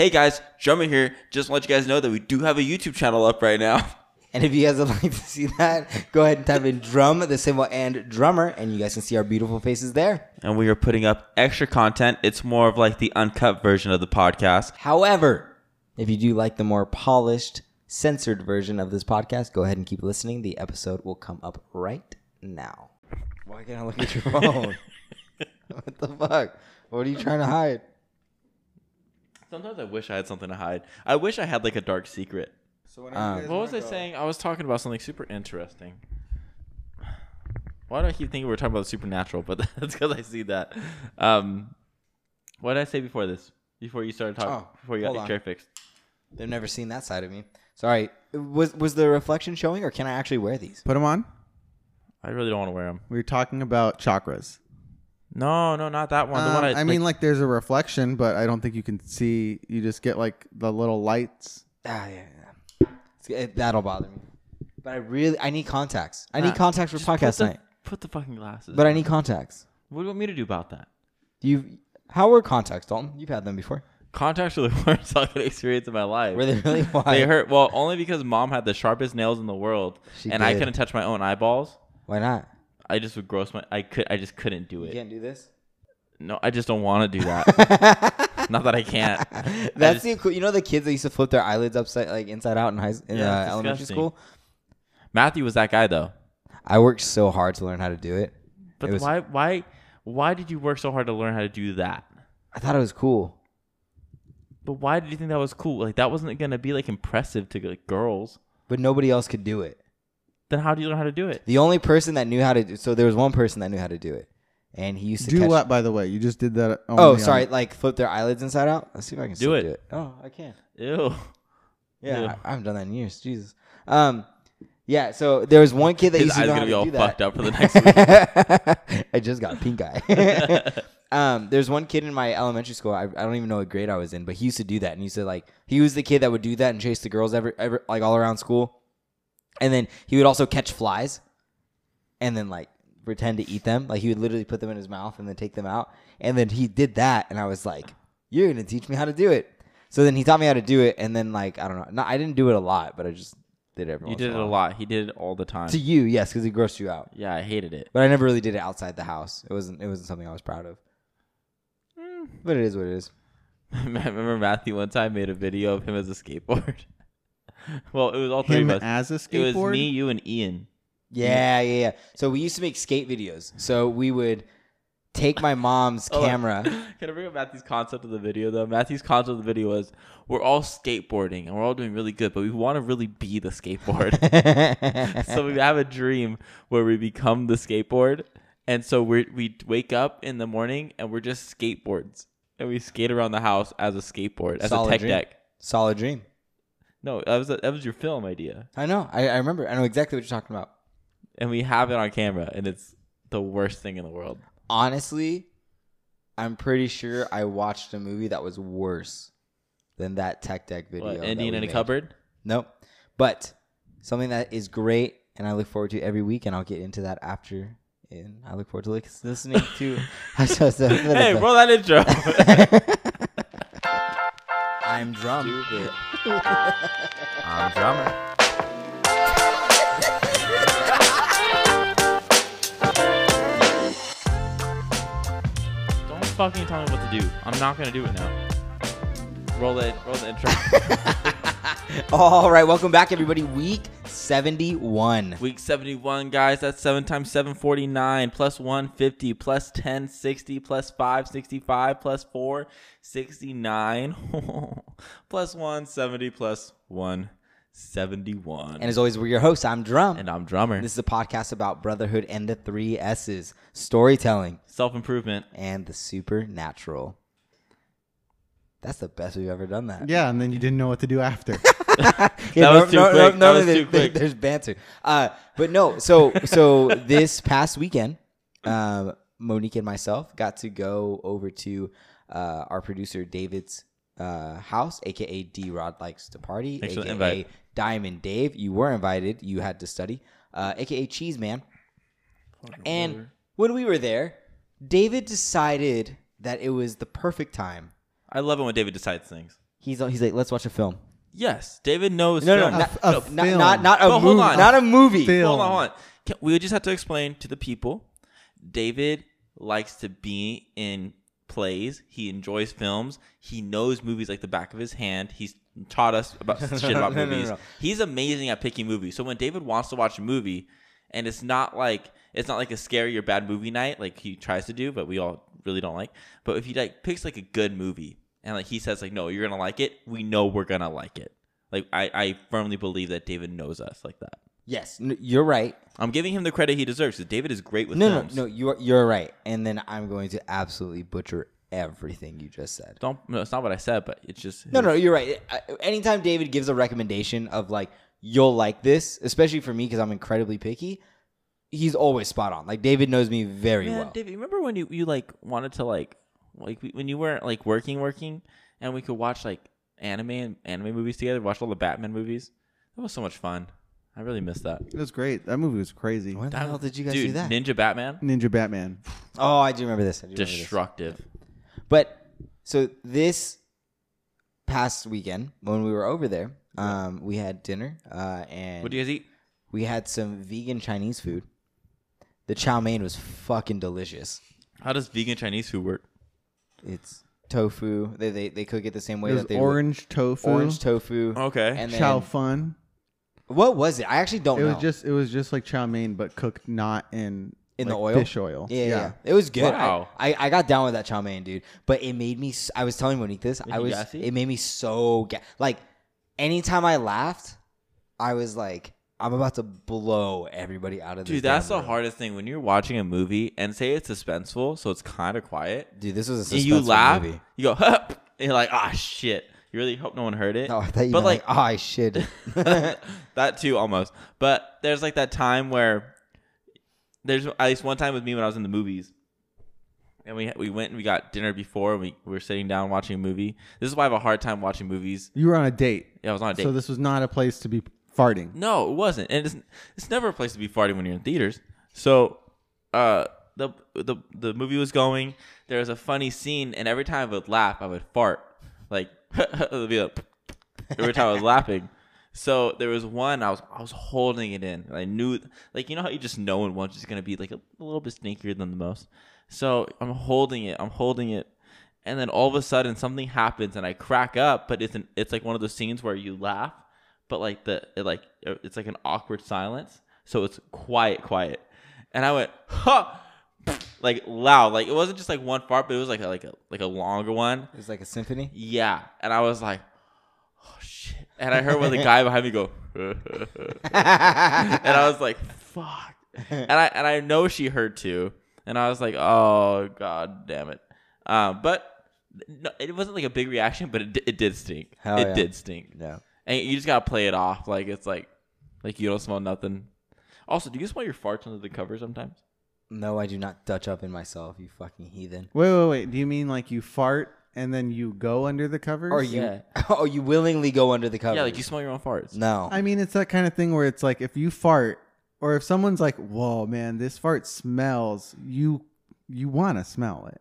Hey guys, Drummer here. Just want to let you guys know that we do have a YouTube channel up right now. And if you guys would like to see that, go ahead and type in drum, the symbol, and drummer, and you guys can see our beautiful faces there. And we are putting up extra content. It's more of like the uncut version of the podcast. However, if you do like the more polished, censored version of this podcast, go ahead and keep listening. The episode will come up right now. Why can't I look at your phone? what the fuck? What are you trying to hide? Sometimes I wish I had something to hide. I wish I had like a dark secret. So when Um, What was I saying? I was talking about something super interesting. Why do I keep thinking we're talking about the supernatural? But that's because I see that. Um, what did I say before this? Before you started talking? Oh, before you got hold your on. chair fixed? They've never seen that side of me. Sorry. Was was the reflection showing, or can I actually wear these? Put them on. I really don't want to wear them. We were talking about chakras. No, no, not that one. The Um, one I, I mean, like, there's a reflection, but I don't think you can see. You just get like the little lights. Ah, yeah, yeah. It- that'll bother me. But I really, I need contacts. I need Nah, contacts for just put podcast the- night. Put the fucking glasses. But I need contacts. What do you want me to do about that? You, how were contacts, Dalton? You've had them before. Contacts are the worst fucking experience of my life. Were they really? Why? They hurt. Well, only because mom had the sharpest nails in the world, She and I did. couldn't touch my own eyeballs. Why not? I just would gross my. I could. I just couldn't do it. You it. can't do this. No, I just don't want to do that. Not that I can't. That's just- the. You know the kids that used to flip their eyelids upside, like inside out in high in Yeah, uh, elementary disgusting. school. Matthew was that guy though. I worked so hard to learn how to do it. But It was- why? Why? Why did you work so hard to learn how to do that? I thought it was cool. But why did you think that was cool? Like that wasn't gonna be like impressive to like girls. but nobody else could do it. Then how do you learn how to do it? The only person that knew how to do so there was one person that knew how to do it, and he used to Do catch, what, by the way? You just did that. Oh, only sorry, on- like flip their eyelids inside out. Let's see if I can still it. do it. Oh, I can. Ew. Yeah, Ew. I, I haven't done that in years. Jesus. Um, yeah. So there was one kid that His used to eyes know gonna how be to all do fucked up for the next week. I just got pink eye. um, there's one kid in my elementary school. I, I don't even know what grade I was in, but he used to do that, and he said like he was the kid that would do that and chase the girls ever, ever like all around school, and then he would also catch flies, and then like pretend to eat them. Like he would literally put them in his mouth and then take them out, and then he did that, and I was like, "You're gonna teach me how to do it." So then he taught me how to do it, and then like I don't know, no, I didn't do it a lot, but I just did it every. You once did in it a while. lot. He did it all the time. To you, yes, because he grossed you out. Yeah, I hated it. But I never really did it outside the house. It wasn't. It wasn't something I was proud of. Hmm. But it is what it is. I remember Matthew one time made a video of him as a skateboard. well, it was all three him of us. as a It was me, you, and Ian. Yeah, yeah, yeah. So we used to make skate videos. So we would take my mom's Oh, camera. Can I bring up Matthew's concept of the video though? Matthew's concept of the video was we're all skateboarding and we're all doing really good, but we want to really be the skateboard. so we have a dream where we become the skateboard, and so we we wake up in the morning and we're just skateboards, and we skate around the house as a skateboard as Solid a tech dream. deck. Solid dream. No, that was that was your film idea, I know. I, I remember. I know exactly what you're talking about. and we have it on camera, and it's the worst thing in the world. Honestly, I'm pretty sure I watched a movie that was worse than that tech deck video. What, that Indian we in a made. cupboard? Nope. But something that is great and I look forward to every week, and I'll get into that after. And I look forward to lis- listening to. Hey, roll that intro. I'm drum. I'm drummer. Don't fucking tell me what to do. I'm not gonna do it now. Roll it. Roll the intro. All right, welcome back, everybody. Week 71. Week 71, guys. That's 7 times 749 plus 150 plus 1060 plus 565 plus 469 plus 170 plus 171. And as always, we're your hosts. I'm Drum. And I'm drummer. This is a podcast about brotherhood and the three S's storytelling Self improvement. and the supernatural. That's the best we've ever done that. Yeah, and then you didn't know what to do after. Yeah, That was too quick. That was there- too quick. There's banter. Uh, but no, so so this past weekend, um, Monique and myself got to go over to uh, our producer David's uh, house, aka D Rod likes to party, Thanks for the aka. Diamond Dave. You were invited. You had to study, uh, aka Cheese Man. And when we were there, David decided that it was the perfect time. I love it when David decides things. He's he's like, let's watch a film. Yes, David knows. No, no, films. not, A- a no, not, film. not not a But hold movie. on. Not a movie. Film. Hold on, hold on. Can, we would just have to explain to the people. David likes to be in plays. He enjoys films. He knows movies like the back of his hand. He's taught us about shit about No, no, no, movies. no. He's amazing at picking movies. So when David wants to watch a movie, and it's not like it's not like a scary or bad movie night like he tries to do, but we all really don't like. But if he like picks like a good movie and like he says like no, you're gonna like it, we know we're gonna like it. Like I, I firmly believe that David knows us like that. Yes, n- you're right. I'm giving him the credit he deserves because David is great with No, films. no, no. You're you're right. And then I'm going to absolutely butcher everything you just said. Don't. No, it's not what I said, but it's just. No, no, you're right. I- Anytime David gives a recommendation of like you'll like this, especially for me because I'm incredibly picky, he's always spot on. Like David knows me very Man, well. David, remember when you you like wanted to like like when you weren't like working working and we could watch like anime and anime movies together, watch all the Batman movies. That was so much fun. I really missed that. It was great. That movie was crazy. When the That- hell did you guys Dude, do that? Ninja Batman, Ninja Batman. oh, I do remember this. I do remember this. destructive. But so this past weekend when we were over there, um, we had dinner uh, and What do you guys eat? we had some vegan Chinese food. The chow mein was fucking delicious. How does vegan Chinese food work? It's tofu. They they, they cook it the same way It was that they would- orange tofu. orange tofu. Okay. And then chow fun. what was it? I actually don't It know. was just it was just like chow mein, but cooked not in In the like, oil? fish oil. Yeah, yeah, yeah. It was good. Wow. I, I, I got down with that chow mein, dude. But it made me. s- I was telling Monique this. I you was. gassy? It made me so ga- like. Anytime I laughed, I was like, I'm about to blow everybody out of this. Dude, that's the room. hardest thing when you're watching a movie and say it's suspenseful, so it's kind of quiet. Dude, this was a and you laugh, movie. you go, and you're like, ah, shit. You really hope no one heard it. No, I thought you but like, like, oh, I should. that too, almost. But there's like that time where there's at least one time with me when I was in the movies, and we we went and we got dinner before. And we, we were sitting down watching a movie. This is why I have a hard time watching movies. You were on a date, Yeah, I was on a date. so this was not a place to be farting. No, it wasn't. And it's it's never a place to be farting when you're in theaters. So, uh, the the the movie was going. There was a funny scene, and every time I would laugh, I would fart. Like it would be like every time I was laughing. So there was one I was I was holding it in. I knew like you know how you just know when one's just gonna be like a, a little bit sneakier than the most. So I'm holding it. I'm holding it. And then all of a sudden something happens and I crack up, but it's an, it's like one of those scenes where you laugh, but like the it like it's like an awkward silence. So it's quiet, quiet. And I went, ha like loud. Like it wasn't just like one fart, but it was like a like a like a longer one. it was like a symphony. Yeah. And I was like, oh shit. And I heard one of the guy behind me go, and I was like, fuck. And I and I know she heard too. And I was like, oh god damn it. Um, but no, it wasn't like a big reaction, but it, it did stink. Hell it yeah. did stink. Yeah. And you just gotta play it off like it's like like you don't smell nothing. Also, do you smell your farts under the cover sometimes? No, I do not Dutch up in myself, you fucking heathen. Wait, wait, wait. Do you mean like you fart and then you go under the covers? Or you, Yeah. oh, you willingly go under the cover. Yeah, like you smell your own farts. No. I mean, it's that kind of thing where it's like if you fart, or if someone's like, "Whoa, man, this fart smells," you you want to smell it.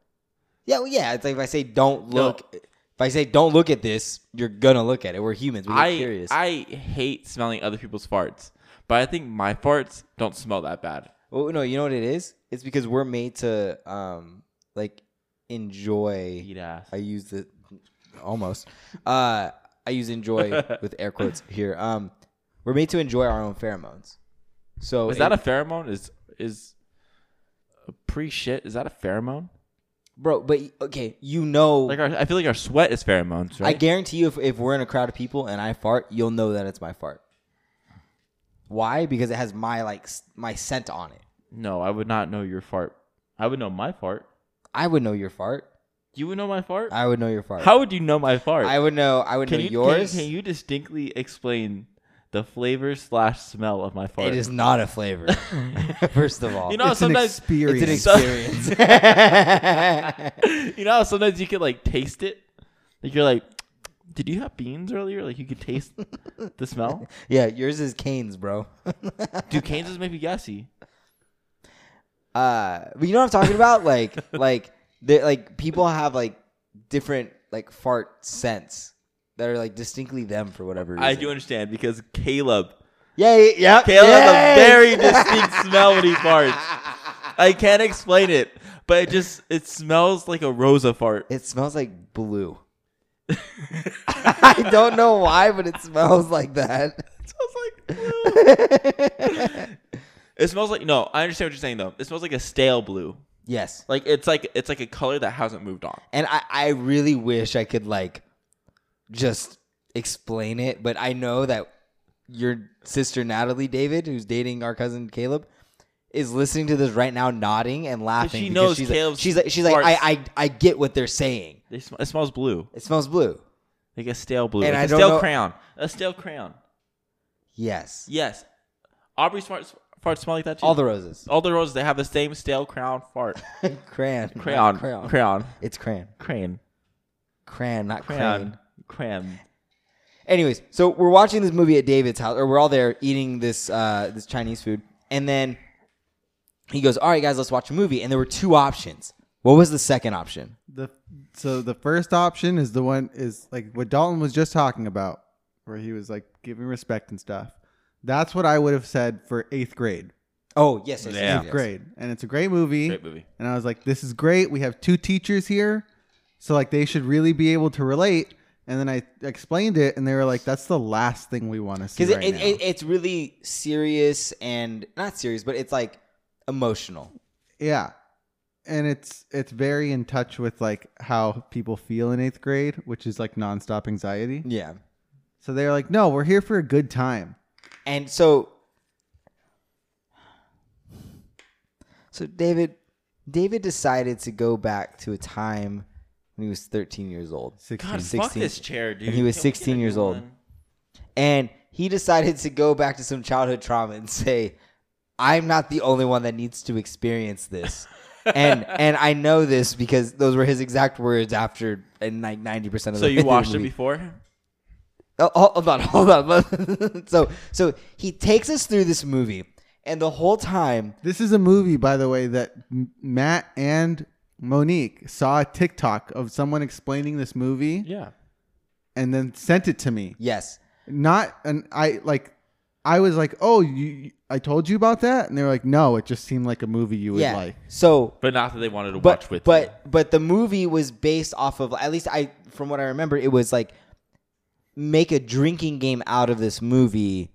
Yeah, well, yeah. It's like if I say don't look, if I say don't look at this, you're gonna look at it. We're humans. We get I curious. I hate smelling other people's farts, but I think my farts don't smell that bad. well, no, you know what it is? It's because we're made to um like enjoy. Eat ass. I use the almost. Uh, I use enjoy with air quotes here. Um, we're made to enjoy our own pheromones. So Is that a pheromone? Is is pre shit? Is that a pheromone? Bro? But okay, you know, Like our, I feel like our sweat is pheromones, Right? I guarantee you, if, if we're in a crowd of people and I fart, you'll know that it's my fart. Why? Because it has my like s- my scent on it. no, I would not know your fart. I would know my fart. I would know your fart. You would know my fart. I would know your fart. How would you know my fart? I would know. I would can know you yours. Can, can you distinctly explain the flavor slash smell of my fart? it is not a flavor. First of all, You know, it's an sometimes experience. it's an experience. you know sometimes you can like taste it. Like you're like, did you have beans earlier? Like you could taste the smell. yeah, yours is Cane's, bro. Dude, Cane's is maybe gassy. Uh, but you know what I'm talking about? Like, like, like people have like different like fart scents. That are like distinctly them for whatever reason. I do understand because Caleb, Yeah, yeah, yeah. Caleb has a very distinct smell when he farts. I can't explain it, but it just it smells like a Rosa fart. It smells like blue. I don't know why, but it smells like that. It smells like blue. it smells like no. I understand what you're saying though. It smells like a stale blue. yes. Like it's like it's like a color that hasn't moved on. And I, I really wish I could like just explain it, but I know that your sister Natalie David, who's dating our cousin Caleb, is listening to this right now, nodding and laughing. she knows she's Caleb's like, she's like, she's like. I, I, I get what they're saying. They sm- it smells blue, It smells blue. like a stale blue, And like I a don't stale know- crayon, a stale crayon. Yes, Yes, Aubrey's farts farts smell like that too. all the roses. all the roses they have the same stale crayon fart. crayon, Crayon, crayon, crayon, It's crayon, crayon, crayon, not crayon, crayon. Crayon. Anyways, so we're watching this movie at David's house, or we're all there eating this uh, this Chinese food, and then he goes, "All right, guys, let's watch a movie." And there were two options. What was the second option? The so the first option is the one is like what Dalton was just talking about, where he was like giving respect and stuff. That's what I would have said for eighth grade. Oh, yes, yes, Yeah. yes, Eighth yes. grade, and it's a great movie. Great movie. And I was like, "This is great. We have two teachers here, so like they should really be able to relate." And then I explained it, and they were like, "That's the last thing we want to see Because right it, it, it, it's really serious and not serious, but it's like emotional. yeah, and it's it's very in touch with like how people feel in eighth grade, which is like nonstop anxiety. Yeah. So they're like, "No, we're here for a good time." And so, so David, David decided to go back to a time when he was 13 years old. 16. God, 16. fuck this chair, dude. And he was Can 16 years old. one? and he decided to go back to some childhood trauma and say i'm not the only one that needs to experience this and and i know this because those were his exact words after and like 90% of So the So you watched it before? Oh, oh hold on hold on so so he takes us through this movie and the whole time This is a movie, by the way, that Matt and Monique saw a TikTok of someone explaining this movie Yeah. and then sent it to me. yes Not, and I like, I was like, "Oh, you, I told you about that," and they were like, "No, it just seemed like a movie you would yeah like." so But not that they wanted to but watch with but you. but the movie was based off of at least I from what I remember it was like make a drinking game out of this movie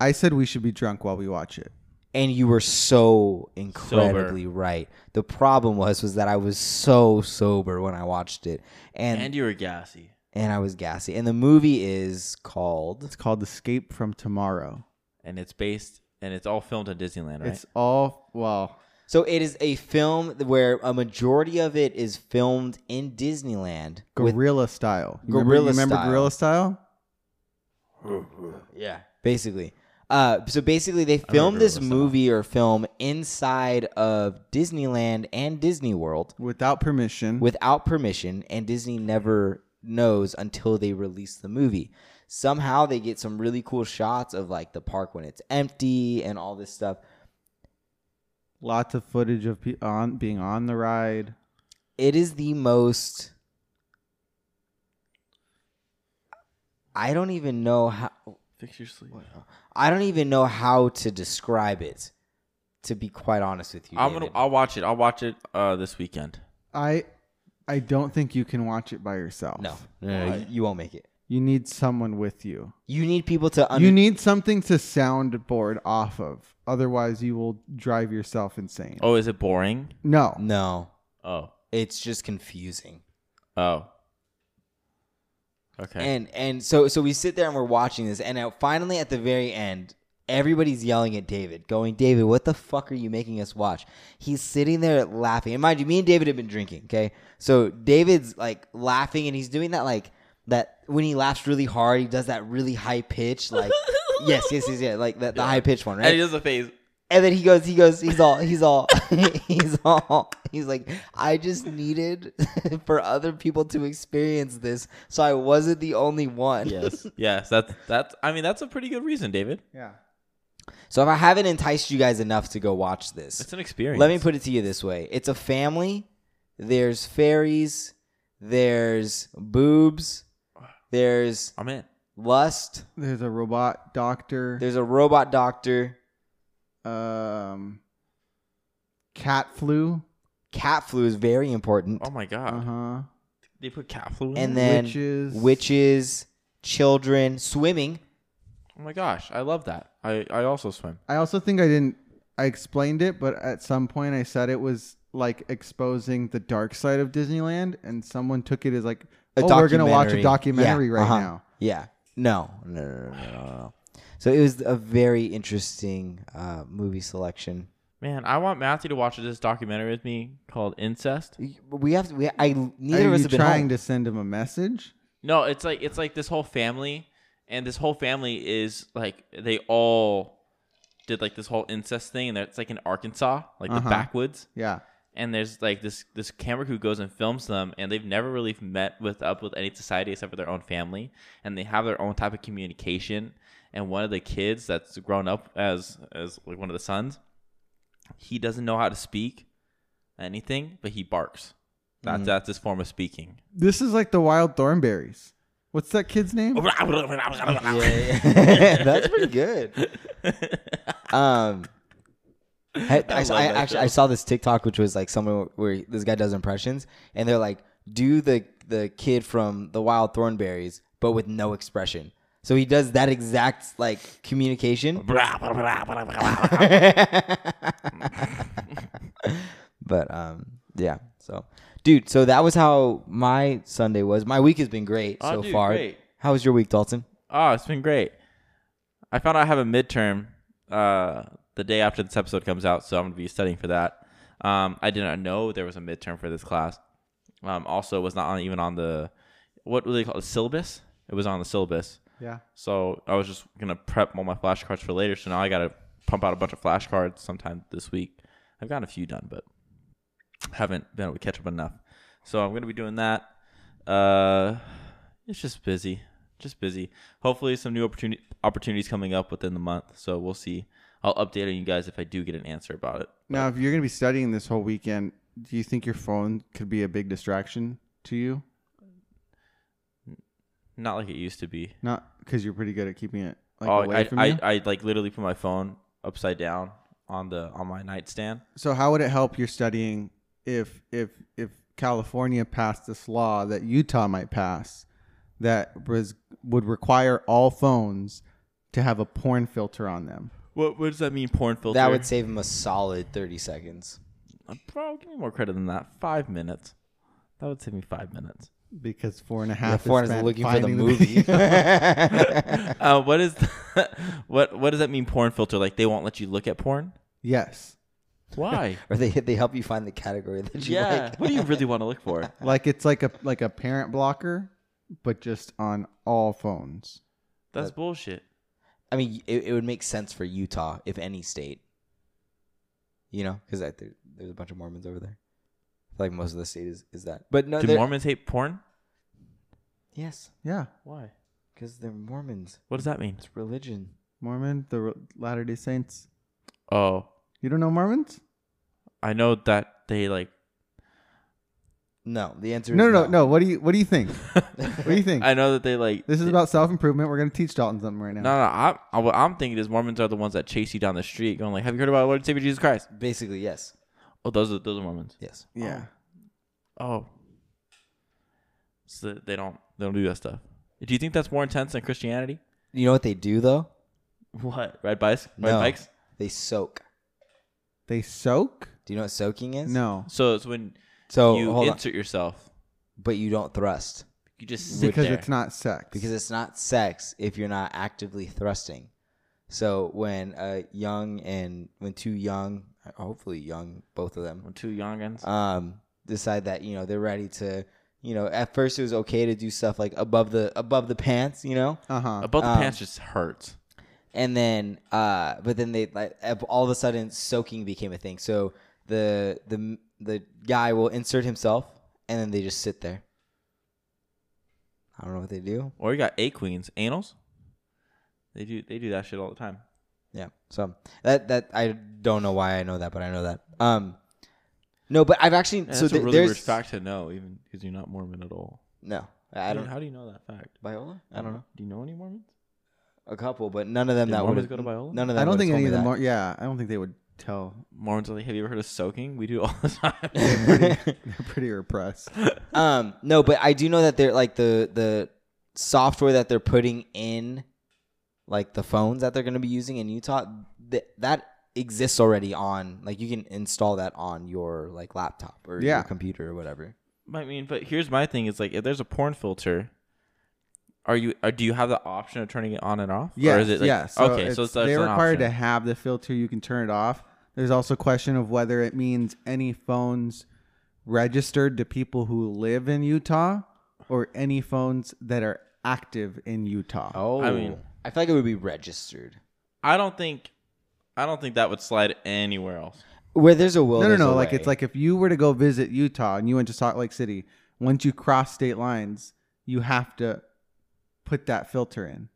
I said we should be drunk while we watch it. And you were so incredibly right. The problem was was that I was so sober when I watched it and And and, you were gassy. And I was gassy. And the movie is called It's called Escape from Tomorrow. And it's based and it's all filmed in Disneyland, right? It's all well, so it is a film where a majority of it is filmed in Disneyland with guerrilla style. You remember- Guerrilla you remember style. guerrilla style? Yeah, basically. Uh, so basically, they filmed this movie or film inside of Disneyland and Disney World Without permission. without permission, and Disney never knows until they release the movie. Somehow they get some really cool shots of like the park when it's empty and all this stuff. Lots of footage of pe- on being on the ride. It is the most. I don't even know how. Fix your sleep. I don't even know how to describe it. To be quite honest with you, I'm gonna I'll watch it. I'll watch it uh this weekend. I I don't think you can watch it by yourself. No, no, no, no, Why? you won't make it. You need someone with you. You need people to under- you need something to soundboard off of. Otherwise, you will drive yourself insane. Oh, is it boring? No. No, Oh. it's just confusing. Oh. Okay. And and so so we sit there and we're watching this, and now finally at the very end, everybody's yelling at David, going, "David, what the fuck are you making us watch?" He's sitting there laughing, and mind you, me and David have been drinking. Okay, so David's like laughing, and he's doing that like that when he laughs really hard, he does that really high pitch, like yes, yes, yes, yeah, like that the high pitch one, right? and he does a face. And then he goes, he goes, he's all, he's all, he's all, he's like, I just needed for other people to experience this, so I wasn't the only one. Yes. yes. That's that's I mean that's a pretty good reason, David. Yeah. So if I haven't enticed you guys enough to go watch this, It's an experience. let me put it to you this way: it's a family. There's fairies. There's boobs. There's I'm in. Lust. There's a robot doctor. There's a robot doctor. Um, cat flu. Cat flu is very important. Oh my god. Uh huh. They put cat flu in. and then Witches. witches, children, swimming. oh my gosh, I love that. I I also swim. I also think I didn't. I explained it, but at some point I said it was like exposing the dark side of Disneyland, and someone took it as like, A oh, we're gonna watch a documentary. documentary Yeah, right uh-huh. now. Yeah. No, no, no, no, no, no, no. So it was a very interesting uh, movie selection. Man, I want Matthew to watch this documentary with me called Incest. We have to. We, I neither Are of us you have been trying home. to send him a message? No, it's like it's like this whole family, and this whole family is like they all did like this whole incest thing, and it's like in Arkansas, like the Uh-huh. backwoods. Yeah. and there's like this this camera crew goes and films them and they've never really met with up with any society except for their own family and they have their own type of communication and one of the kids that's grown up as as like one of the sons he doesn't know how to speak anything but he barks that's Mhm. that's his form of speaking This is like the Wild Thornberrys. What's that kid's name? Yeah, yeah. that's pretty good. Um, I, I, love I that actually I saw this TikTok which was like someone where this guy does impressions and they're like, do the the kid from the Wild Thornberrys, but with no expression. So he does that exact like communication. but um, yeah. So, dude, so that was how my Sunday was. My week has been great Oh, so dude, far. great. How was your week, Dalton? oh it's been great i found out i have a midterm uh the day after this episode comes out so i'm gonna be studying for that um i did not know there was a midterm for this class um also was not on, even on the what do they call it syllabus it was on the syllabus Yeah. so i was just gonna prep all my flashcards for later so now i gotta pump out a bunch of flashcards sometime this week. I've gotten a few done but haven't been able to catch up enough. So i'm gonna be doing that. Uh it's just busy just busy. Hopefully some new opportunity opportunities coming up within the month so we'll see. I'll update on you guys if i do get an answer about it. Now, if you're gonna be studying this whole weekend, do you think your phone could be a big distraction to you? Not like it used to be Not because you're pretty good at keeping it like oh away I, from I, you. I like literally put my phone upside down on the on my nightstand so how would it help your studying if if if California passed this law that Utah might pass that was would require all phones to have a porn filter on them? what, what does that mean porn filter That would save him a solid thirty seconds. Uh, bro give me more credit than that five minutes that would save me five minutes Because four and a half. and a Yeah, four is is looking for the finding movie. uh, what is what what does that mean porn filter like they won't let you look at porn yes, why or they they help you find the category that you yeah like. what do you really want to look for like it's like a like a parent blocker, but just on all phones. that's bullshit I mean, it, it would make sense for Utah if any state. You know, because there's a bunch of Mormons over there. I feel like most of the state is, is that. But no, do they're- mormons hate porn Yes, Yeah, why because they're Mormons. what does that mean It's religion. Mormon, the Latter Day Saints. oh You don't know Mormons? i know that they like No, the answer No, is no, no, no. What do you What do you think? what do you think? i know that they like This is about self improvement. We're gonna teach Dalton something right now. no no I, I, what i'm thinking is mormons are the ones that chase you down the street going like have you heard about our lord and savior jesus christ Basically, yes, oh those are those are mormons yes. Yeah. Oh. oh so they don't they don't do that stuff do you think that's more intense than christianity You know what they do though? what ride bikes ride No. bikes They soak. They soak? Do you know what soaking is? No, so it's when So you hold on. insert yourself but you don't thrust you just sit because there it's not sex. because it's not sex if you're not actively thrusting. So when a young and when two young, hopefully young, both of them, two youngins um, decide that you know they're ready to, you know, at first it was okay to do stuff like above the above the pants, you know, uh huh. above the um, pants just hurts and then uh, but then they like all of a sudden soaking became a thing. So the the the guy will insert himself, and then they just sit there. I don't know what they do. Or you got A queens, anals. They do they do that shit all the time. Yeah. So that that I don't know why I know that, but I know that. Um, no, but I've actually Yeah, so that's th- a really there's weird fact to know, even because you're not Mormon at all. no, I don't. How do you know that fact? Biola? I don't know. Do you know any Mormons? A couple, but none of them Did that Mormons would go to Biola? None of them. I don't think any of them. that. Are, yeah, I don't think they would tell. Mormons like, have you ever heard of soaking? We do all the time. They're pretty repressed. um, no, but I do know that they're like the the software that they're putting in, like the phones that they're going to be using in Utah. That that exists already on like you can install that on your like laptop or Yeah. your computer or whatever. I mean, but here's my thing: is like if there's a porn filter, are you? Or do you have the option of turning it on and off? Yeah, Or is it like, yeah. So okay, so it's- it's, it's they're an required to have the filter. You can turn it off. There's also a question of whether it means any phones registered to people who live in Utah or any phones that are active in Utah. Oh, I mean- I feel like it would be registered. I don't think, I don't think that would slide anywhere else. Where there's a will, no, no, there's no. a Like way. it's like if you were to go visit Utah and you went to Salt Lake City, once you cross state lines, you have to put that filter in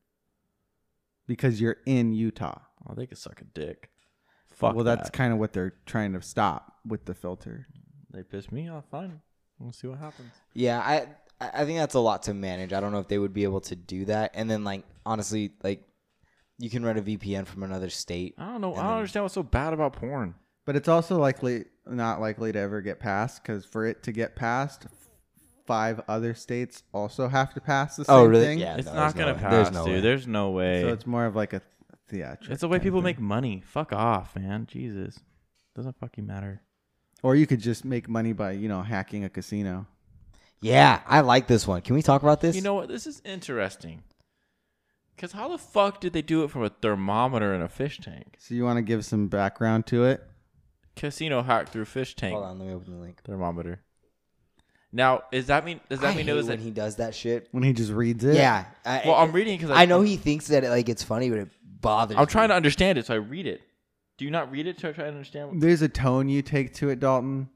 because you're in Utah. Oh, they could suck a dick. Fuck. well, that's that. kind of what they're trying to stop with the filter. they piss me off. Fine, we'll see what happens. Yeah, I I I think that's a lot to manage. I don't know if they would be able to do that. And then like honestly, like you can run a VPN from another state. I don't know. I don't then- understand what's so bad about porn. But it's also likely not likely to ever get passed because for it to get passed, five other states also have to pass the oh, same Oh, really? thing. Yeah. It's no, not gonna way. pass, There's no dude. way. There's no way. So it's more of like a theatrical. it's the way people make money. Fuck off, man. Jesus, doesn't fucking matter. Or you could just make money by you know hacking a casino. Yeah, I like this one. Can we talk about this? You know what? This is interesting. Cause how the fuck did they do it from a thermometer in a fish tank? So you want to give some background to it? Casino hack through fish tank Hold on, let me open the link. thermometer. Now, is that mean? Does that I mean hate it was? when A, he does that shit. When he just reads it. Yeah, I, well, I'm reading because I know he thinks that it, like it's funny, but it bothers. Me. I'm trying to understand it, so I read it. Do you not read it to try to understand? What, There's a tone you take to it, Dalton,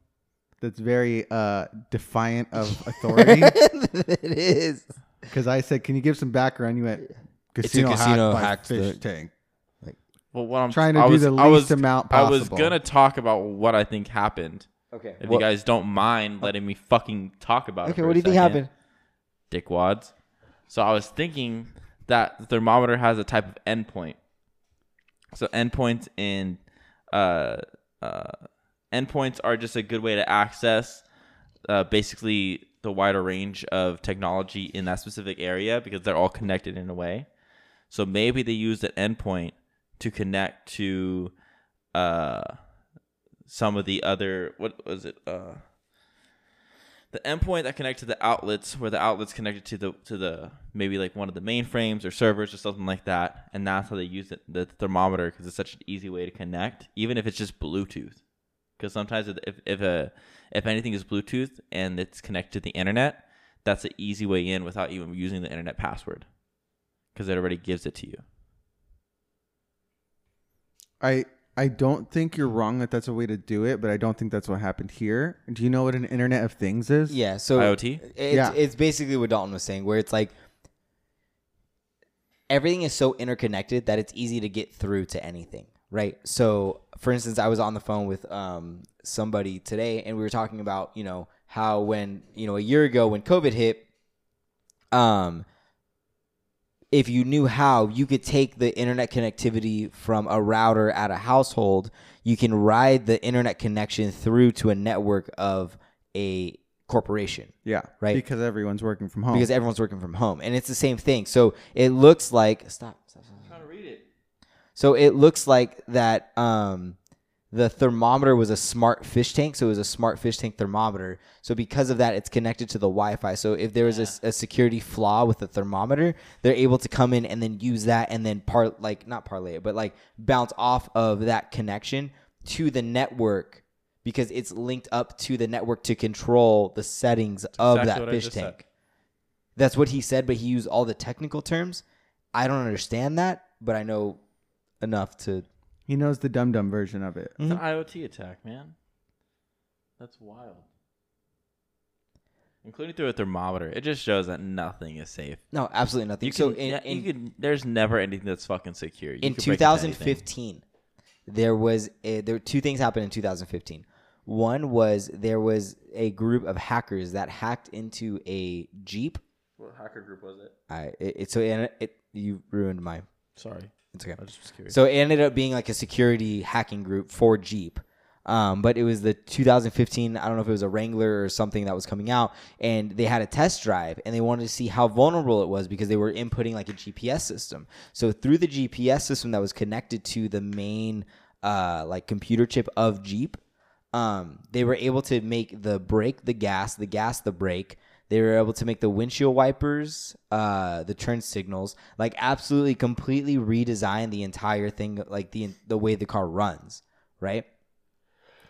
that's very uh, defiant of authority. it is. Because I said, "Can you give some background?" You went, a "Casino, casino hacked by hacked fish the- tank." well, what I'm Trying to I do was, the I least was, amount I was possible. gonna talk about what I think happened. Okay. If Well- you guys don't mind letting me fucking talk about it. okay, for what a do you think second. happened? dickwads. So I was thinking that the thermometer has a type of endpoint. So endpoints in uh, uh, endpoints are just a good way to access uh, basically the wider range of technology in that specific area because they're all connected in a way. So maybe they used an endpoint to connect to uh, some of the other what was it? Uh, the endpoint that connects to the outlets where the outlets connected to the to the maybe like one of the mainframes or servers or something like that and that's how they use it the thermometer because it's such an easy way to connect even if it's just bluetooth because sometimes if if a if anything is bluetooth and it's connected to the internet that's an easy way in without even using the internet password because it already gives it to you I I don't think you're wrong that that's a way to do it, but I don't think that's what happened here. Do you know what an Internet of Things is? Yeah. So IoT? It's, Yeah. it's basically what Dalton was saying, where it's like everything is so interconnected that it's easy to get through to anything, right? So, for instance, I was on the phone with um, somebody today, and we were talking about you know how when you know a year ago when COVID hit, um, if you knew how, you could take the internet connectivity from a router at a household. You can ride the internet connection through to a network of a corporation Yeah. Right. Because everyone's working from home. because everyone's working from home, and it's the same thing. So it looks like stop. stop, stop, stop. trying to read it So it looks like that um, the thermometer was a smart fish tank. So it was a smart fish tank thermometer. So because of that, it's connected to the Wi-Fi. So if there was a s- a, security flaw with the thermometer, they're able to come in and then use that and then part like not parlay it, but like bounce off of that connection to the network because it's linked up to the network to control the settings of exactly that fish just said. tank. That's what he said, but he used all the technical terms. I don't understand that, but I know enough to. he knows the dum dum version of it. it's an mm-hmm. iot attack man that's wild including through a thermometer it just shows that nothing is safe No, absolutely nothing. You so can, in, yeah, in, you can, there's never anything that's fucking secure. You in could break into anything. 2015, there was a, there two things happened in 2015. One was there was a group of hackers that hacked into a Jeep What hacker group was it? I it, it so it, it you ruined my. Sorry, It's okay. I just was curious. So it ended up being like a security hacking group for Jeep. Um, but it was the 2015, I don't know if it was a Wrangler or something that was coming out, and they had a test drive and they wanted to see how vulnerable it was because they were inputting like a GPS system. So through the GPS system that was connected to the main uh, like computer chip of Jeep, um, they were able to make the brake the gas, the gas the brake. They were able to make the windshield wipers, uh, the turn signals, like absolutely completely redesign the entire thing, like the the way the car runs, right?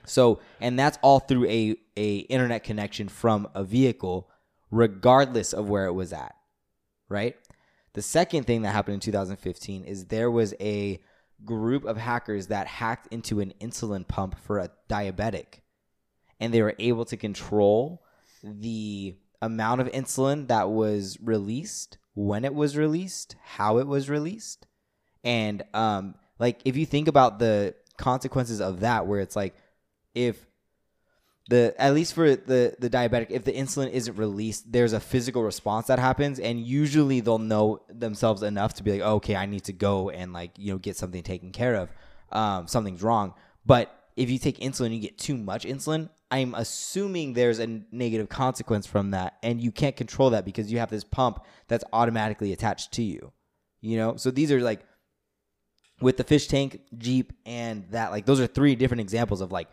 So, and that's all through a a internet connection from a vehicle, regardless of where it was at, right? The second thing that happened in 2015 is there was a group of hackers that hacked into an insulin pump for a diabetic, and they were able to control the amount of insulin that was released, when it was released, how it was released, and um, like if you think about the consequences of that, where it's like if the at least for the the diabetic if the insulin isn't released there's a physical response that happens and usually they'll know themselves enough to be like oh, okay i need to go and like you know get something taken care of. Um, something's wrong. But if you take insulin you get too much insulin i'm assuming there's a negative consequence from that and you can't control that because you have this pump that's automatically attached to you you know? So these are like with the fish tank jeep and that like those are three different examples of like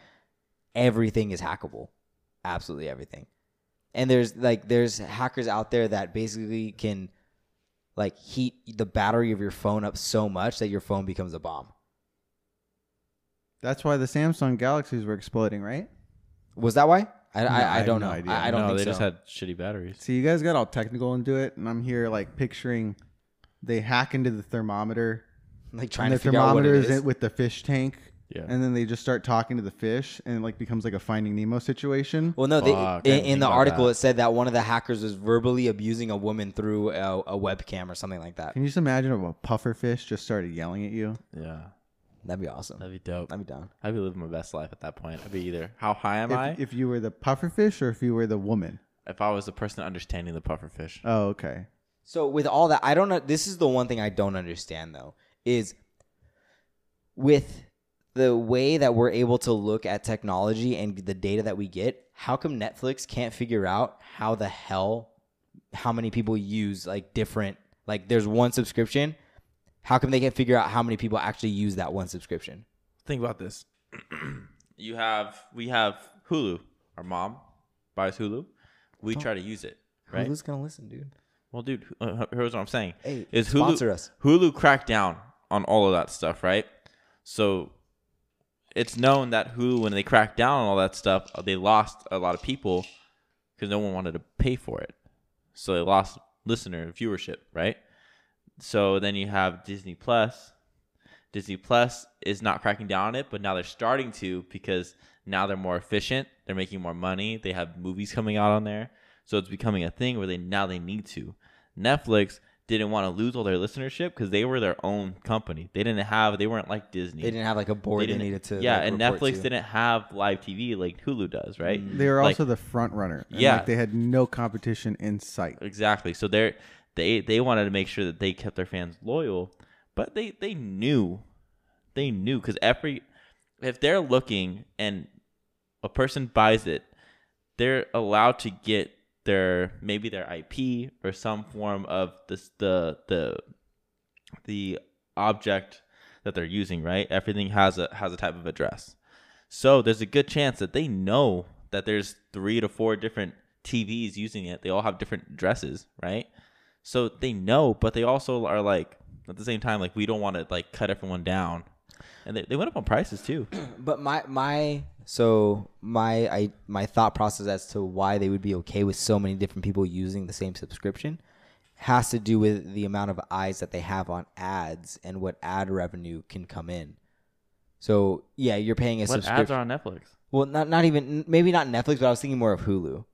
everything is hackable. Absolutely everything. And there's like there's hackers out there that basically can like heat the battery of your phone up so much that your phone becomes a bomb. That's why the Samsung Galaxies were exploding, right? Was that why i, No, I I, I don't no know idea. I, I don't no, think they so. just had shitty batteries. See, you guys got all technical into it, and I'm here like picturing they hack into the thermometer, like trying and to the figure out what thermometer it is is in- with the fish tank, Yeah. and then they just start talking to the fish, and it like becomes like a Finding Nemo situation. well no they, Fuck, I in, didn't in think the about article that. it said that one of the hackers was verbally abusing a woman through a, a webcam or something like that Can you just imagine if a puffer fish just started yelling at you? yeah. That'd be awesome That'd be dope. i'd be down I'd be living my best life at that point. I'd be either how high am I? If, if you were the pufferfish or if you were the woman. if I was the person understanding the pufferfish. Oh, okay. So with all that, I don't know. This is the one thing I don't understand though is with the way that we're able to look at technology and the data that we get. How come Netflix can't figure out how the hell how many people use like different like there's one subscription? How come they can't figure out how many people actually use that one subscription? Think about this. you have we have Hulu. Our mom buys Hulu. We try to use it, right? Who's gonna listen, dude? Well, dude, uh, here's what I'm saying. Hey, is Hulu sponsor us. Hulu cracked down on all of that stuff, right? So it's known that Hulu, when they cracked down on all that stuff, uh, they lost a lot of people because no one wanted to pay for it. So they lost listener viewership, right? So then you have Disney Plus. Disney Plus is not cracking down on it, but now they're starting to because now they're more efficient. They're making more money. They have movies coming out on there. So it's becoming a thing where they now they need to. Netflix didn't want to lose all their listenership because they were their own company. They didn't have they weren't like Disney. They didn't have like a board they, didn't- needed to. yeah, like, and Netflix to. didn't have live TV like Hulu does, right? They were Like- also the front runner. and, Yeah. like, they had no competition in sight. Exactly. So they're they they wanted to make sure that they kept their fans loyal, but they they knew they knew because every if they're looking and a person buys it, they're allowed to get their maybe their IP or some form of this the the the object that they're using, right? Everything has a has a type of address. So there's a good chance that they know that there's three to four different TVs using it. They all have different addresses, right? So they know, but they also are like at the same time like we don't want to like cut everyone down. And they, they went up on prices too. But my my so my I my thought process as to why they would be okay with so many different people using the same subscription has to do with the amount of eyes that they have on ads and what ad revenue can come in. So yeah, you're paying a what subscription. ads are on Netflix? well, not not even maybe not Netflix, but I was thinking more of Hulu Ugh.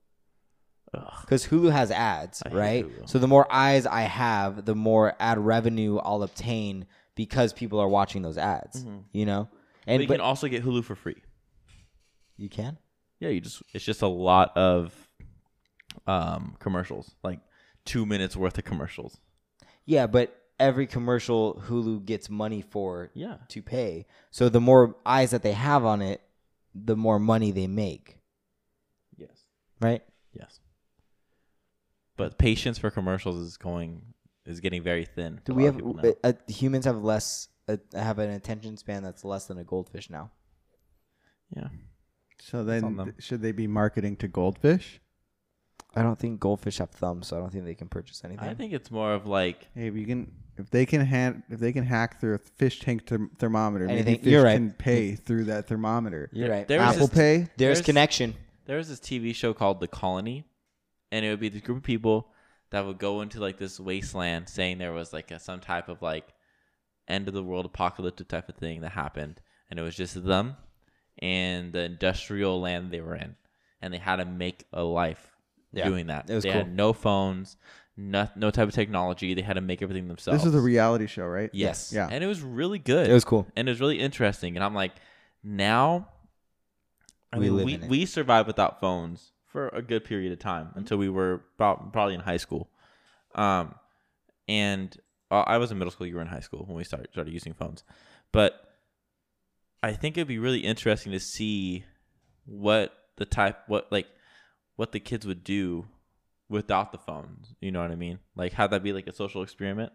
Because Hulu has ads, I hate right? Hulu. So the more eyes I have, the more ad revenue I'll obtain because people are watching those ads. You know, But and you but can also get Hulu for free. you can. Yeah, you just it's just a lot of um commercials, like two minutes worth of commercials. Yeah, but every commercial Hulu gets money for Yeah. to pay. So the more eyes that they have on it, the more money they make, Yes. right? Yes. But patience for commercials is going is getting very thin. Do we have of people now. uh, uh, humans have less uh, have an attention span that's less than a goldfish now? yeah. So then, should they be marketing to goldfish? I don't think goldfish have thumbs, so I don't think they can purchase anything. I think it's more of like Hey, if you can, if they can hand, if they can hack through a fish tank therm- thermometer, maybe Anything- fish you're right. can pay through that thermometer. You're right. There was Apple this- Pay. There's, there's- connection. there was this TV show called The Colony, and it would be this group of people that would go into like this wasteland, saying there was like a, some type of like end of the world apocalyptic type of thing that happened, and it was just them and the industrial land they were in, and they had to make a life Yeah, doing that. it was they cool. had no phones, no no type of technology. They had to make everything themselves. This is a reality show, right? yes, Yeah. and it was really good It was cool. and it was really interesting. And I'm like, now, I We mean, live we we survived without phones for a good period of time until we were prob- probably in high school. Um, and uh, I was in middle school. You were in high school when we started started using phones, but I think it'd be really interesting to see what the type, what like, what the kids would do without the phones. You know what I mean? Like, have that be like a social experiment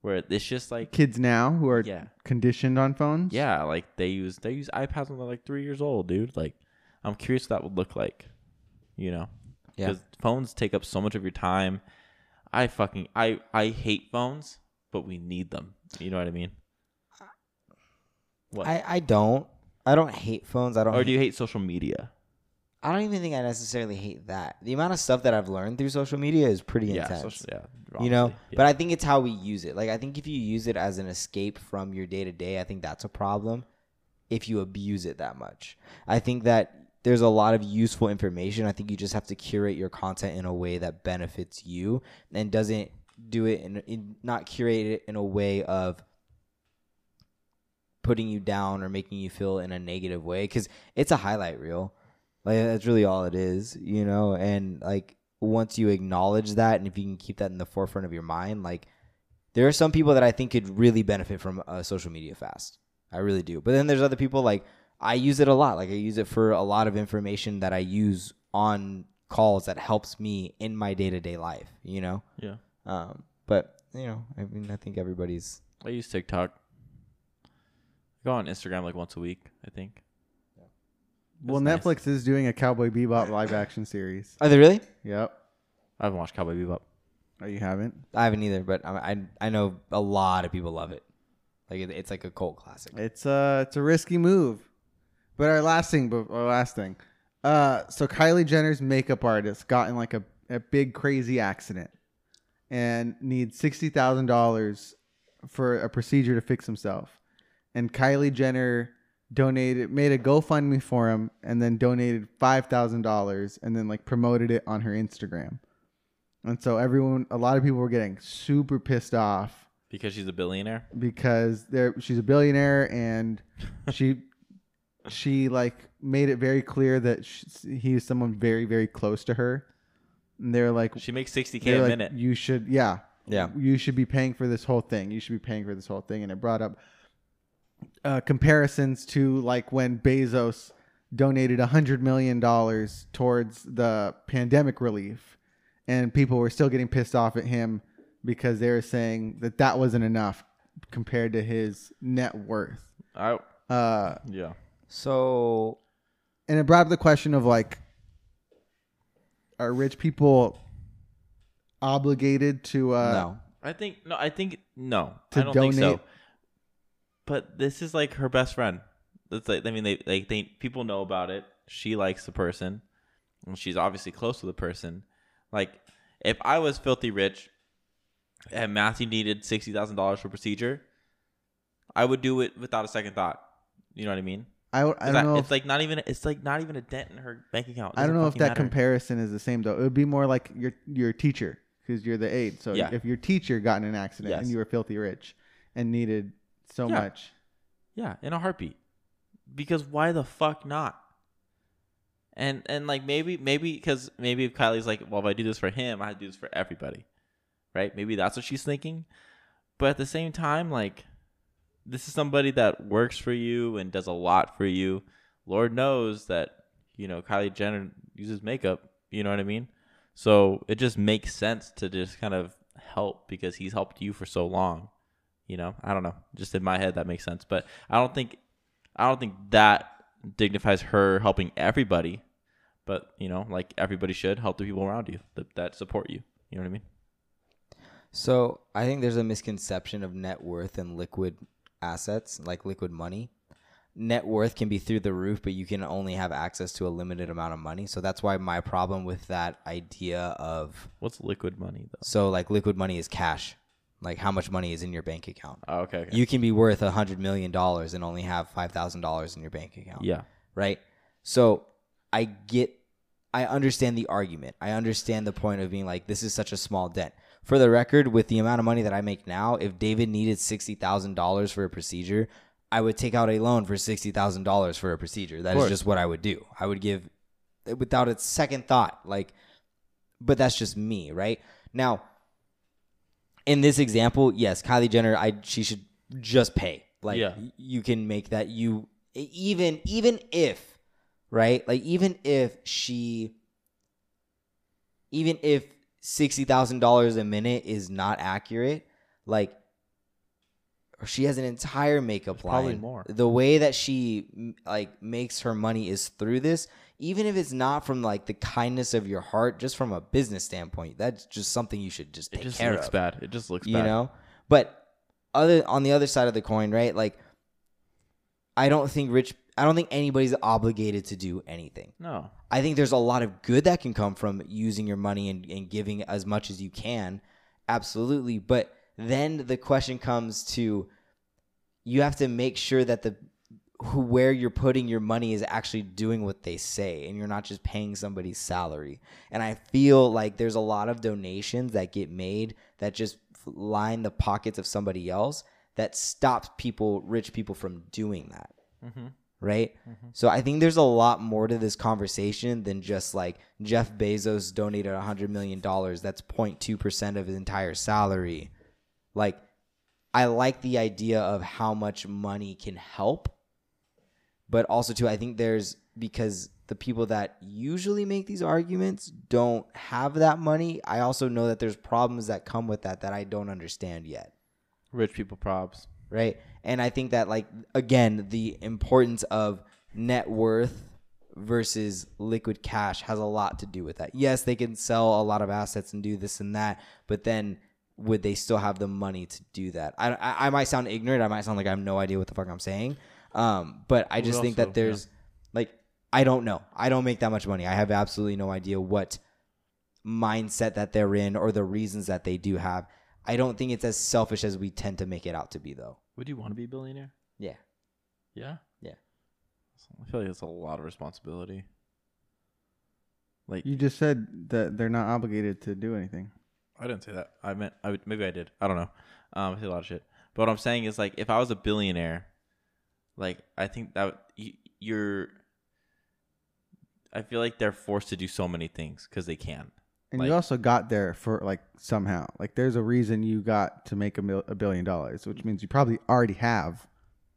where it's just like Kids now who are yeah conditioned on phones. yeah, like they use they use iPads when they're like three years old, dude. Like, I'm curious what that would look like. You know, Yeah. because phones take up so much of your time. I fucking I I hate phones, but we need them. You know what I mean? What? I, I don't. I don't hate phones. I don't. or do you hate social media? I don't even think I necessarily hate that. The amount of stuff that I've learned through social media is pretty Yeah, intense. social, yeah. you know, yeah. but I think it's how we use it. Like I think if you use it as an escape from your day to day, I think that's a problem. If you abuse it that much, I think that there's a lot of useful information. I think you just have to curate your content in a way that benefits you and doesn't do it in, in not curate it in a way of putting you down or making you feel in a negative way because it's a highlight reel. Like that's really all it is you know? And like once you acknowledge that and if you can keep that in the forefront of your mind like there are some people that i think could really benefit from uh, social media fast. I really do. But then there's other people like i use it a lot like i use it for a lot of information that i use on calls that helps me in my day-to-day life you know yeah. um but you know i mean i think everybody's I use TikTok. I go on Instagram like once a week. I think. Well, nice. Netflix is doing a Cowboy Bebop live action series. are they really Yep. I haven't watched Cowboy Bebop. Oh, you haven't? I haven't either, but I I, I know a lot of people love it. Like it, it's like a cult classic. It's a it's a risky move. But our last thing, our last thing. Uh, so Kylie Jenner's makeup artist got in like a, a big crazy accident and needs sixty thousand dollars for a procedure to fix himself. And Kylie Jenner donated made a GoFundMe for him and then donated five thousand dollars and then like promoted it on her Instagram. And so everyone a lot of people were getting super pissed off Because she's a billionaire. because there she's a billionaire and she she like made it very clear that sh he's someone very very close to her and they're like She makes 60k a they're like, minute. you should yeah Yeah. you should be paying for this whole thing you should be paying for this whole thing and it brought up uh, comparisons to like when Bezos donated a hundred million dollars towards the pandemic relief and people were still getting pissed off at him because they were saying that that wasn't enough compared to his net worth. I Uh, yeah. So and it brought up the question of like, are rich people obligated to? Uh, no, I think no. I think no. To I don't think so. donate- But this is like her best friend. That's like I mean, they like they people know about it. She likes the person, and she's obviously close to the person. Like if I was filthy rich, and Matthew needed sixty thousand dollars for procedure, I would do it without a second thought. You know what I mean? I, I don't I- know. it's If, like not even it's like not even a dent in her bank account. I don't know if that matter. comparison is the same though. It would be more like your your teacher because you're the aide. So Yeah. if your teacher got in an accident Yes. and you were filthy rich and needed so Yeah. much, Yeah, in a heartbeat. Because why the fuck not? And and like maybe maybe because maybe if Kylie's like, well, if I do this for him, I do this for everybody. right? Maybe that's what she's thinking. But at the same time, like this is somebody that works for you and does a lot for you. Lord knows that, you know, Kylie Jenner uses makeup, you know what I mean? So it just makes sense to just kind of help because he's helped you for so long. You know, I don't know. Just in my head that makes sense, but I don't think I don't think that dignifies her helping everybody. But, you know, like everybody should help the people around you that, that support you. You know what I mean? So I think there's a misconception of net worth and liquid assets, like liquid money. Net worth can be through the roof, but you can only have access to a limited amount of money. So that's why my problem with that idea of What's liquid money though? so like liquid money is cash, like how much money is in your bank account. Oh, okay. okay. You can be worth a hundred million dollars and only have five thousand dollars in your bank account. yeah. right? So I get, I understand the argument. I understand the point of being like, this is such a small dent. For the record, with the amount of money that I make now, if David needed sixty thousand dollars for a procedure, I would take out a loan for sixty thousand dollars for a procedure. That is just what I would do. I would give without a second thought. Like, but that's just me, right? Now, in this example, yes, Kylie Jenner, I she should just pay. Like, Yeah. you can make that. You even even if, right? Like, even if she, even if sixty thousand dollars a minute is not accurate, like. or She has an entire makeup line. probably more. The way that she like makes her money is through this. Even if it's not from like the kindness of your heart, just from a business standpoint, that's just something you should just It take just care looks of bad. It just looks you bad. know but other on the other side of the coin right like i don't think rich i don't think anybody's obligated to do anything. No. i think there's a lot of good that can come from using your money and, and giving as much as you can. Absolutely. But then the question comes to you have to make sure that the who where you're putting your money is actually doing what they say and you're not just paying somebody's salary. And i feel like there's a lot of donations that get made that just line the pockets of somebody else that stops people rich people from doing that. Mm-hmm. right? So i think there's a lot more to this conversation than just like jeff bezos donated 100 million dollars. That's 0.2% of his entire salary. Like i like the idea of how much money can help but also too i think there's because the people that usually make these arguments don't have that money i also know that there's problems that come with that that i don't understand yet Rich people probs. right? And i think that like again the importance of net worth versus liquid cash has a lot to do with that. Yes they can sell a lot of assets and do this and that but then would they still have the money to do that? I i, I might sound ignorant. I might sound like i have no idea what the fuck i'm saying. Um but i just think that there's like i don't know. I don't make that much money. I have absolutely no idea what mindset that they're in or the reasons that they do have i don't think it's as selfish as we tend to make it out to be though Would you want to be a billionaire? yeah Yeah. Yeah. I feel like it's a lot of responsibility. Like You just said that they're not obligated to do anything. I didn't say that. I meant I would, maybe I did. I don't know. Um, I say a lot of shit. But what I'm saying is like if I was a billionaire, like I think that you, you're. I feel like they're forced to do so many things because they can. And Like- you also got there for like somehow. Like there's a reason you got to make a, mil- a billion dollars, which means you probably already have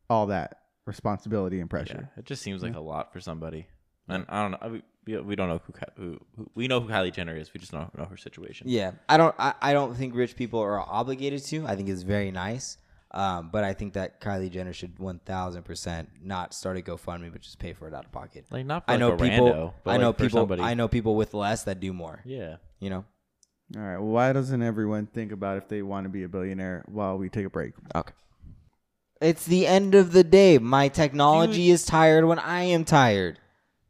all that responsibility and pressure. Yeah, it just seems like a lot for somebody. And I don't know. I, we, we don't know who, who, who we know who Kylie Jenner is. We just don't know her situation. Yeah, I don't. I, I don't think rich people are obligated to. I think it's very nice. Um, but I think that Kylie Jenner should one thousand percent not start a GoFundMe, but just pay for it out of pocket. Like not for I like know a people. rando, but I know for people. Somebody. I know people with less that do more. Yeah. You know. All right. Well, why doesn't everyone think about if they want to be a billionaire while we take a break? Okay. It's the end of the day. My technology is tired when I am tired.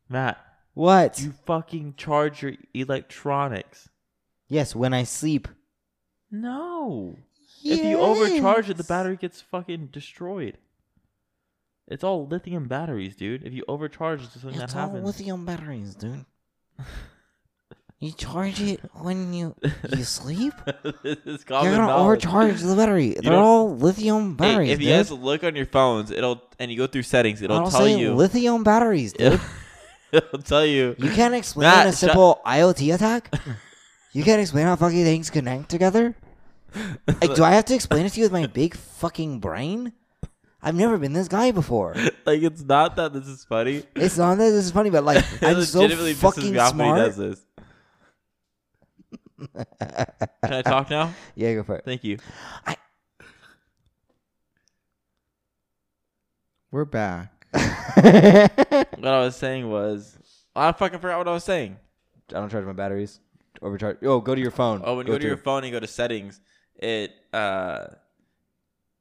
Matt, What? you fucking charge your electronics. yes, when I sleep. No. If you overcharge it, the battery gets fucking destroyed. It's all lithium batteries, dude. If you overcharge, it's something It's that all happens. lithium batteries, dude. You charge it when you you sleep. You're gonna knowledge. overcharge the battery. They're don't- all lithium Hey, batteries. if you dude. guys look on your phones, it'll and you go through settings, it'll tell you. lithium batteries, dude. it'll tell you. you can't explain Matt, a shut- simple IoT attack. you can't explain how fucking things connect together. Like, do I have to explain it to you with my big fucking brain? I've never been this guy before. like it's not that this is funny. It's not that this is funny, but like It I'm so legitimately pisses fucking me off when he smart. does this. Can I talk now? Yeah, go for it. Thank you. We're back. What I was saying was, I fucking forgot what I was saying. I don't charge my batteries. Overcharge. Oh, go to your phone. Oh, when you go, to through. your phone and you go to settings, it uh,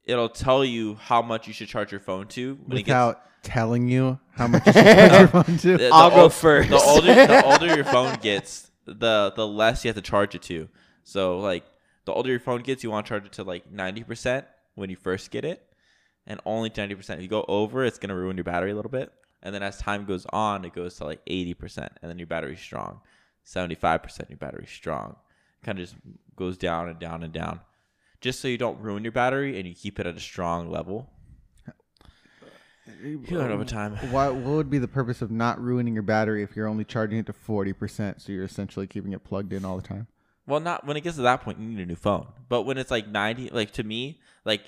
it'll tell you how much you should charge your phone to. When it gets- Without telling you how much you should charge your phone to. the- I'll the go ol- first. The older the older your phone gets, the the less you have to charge it to. So like the older your phone gets, you want to charge it to like ninety percent when you first get it, and only ninety percent. If you go over, it's gonna ruin your battery a little bit. And then as time goes on, it goes to like eighty percent, and then your battery's strong. Seventy five percent, your battery's strong. Kind of just goes down and down and down, just so you don't ruin your battery and you keep it at a strong level. You know what time. What, what would be the purpose of not ruining your battery if you're only charging it to 40%? So you're essentially keeping it plugged in all the time? Well, not when it gets to that point, you need a new phone. But when it's like ninety, like to me, like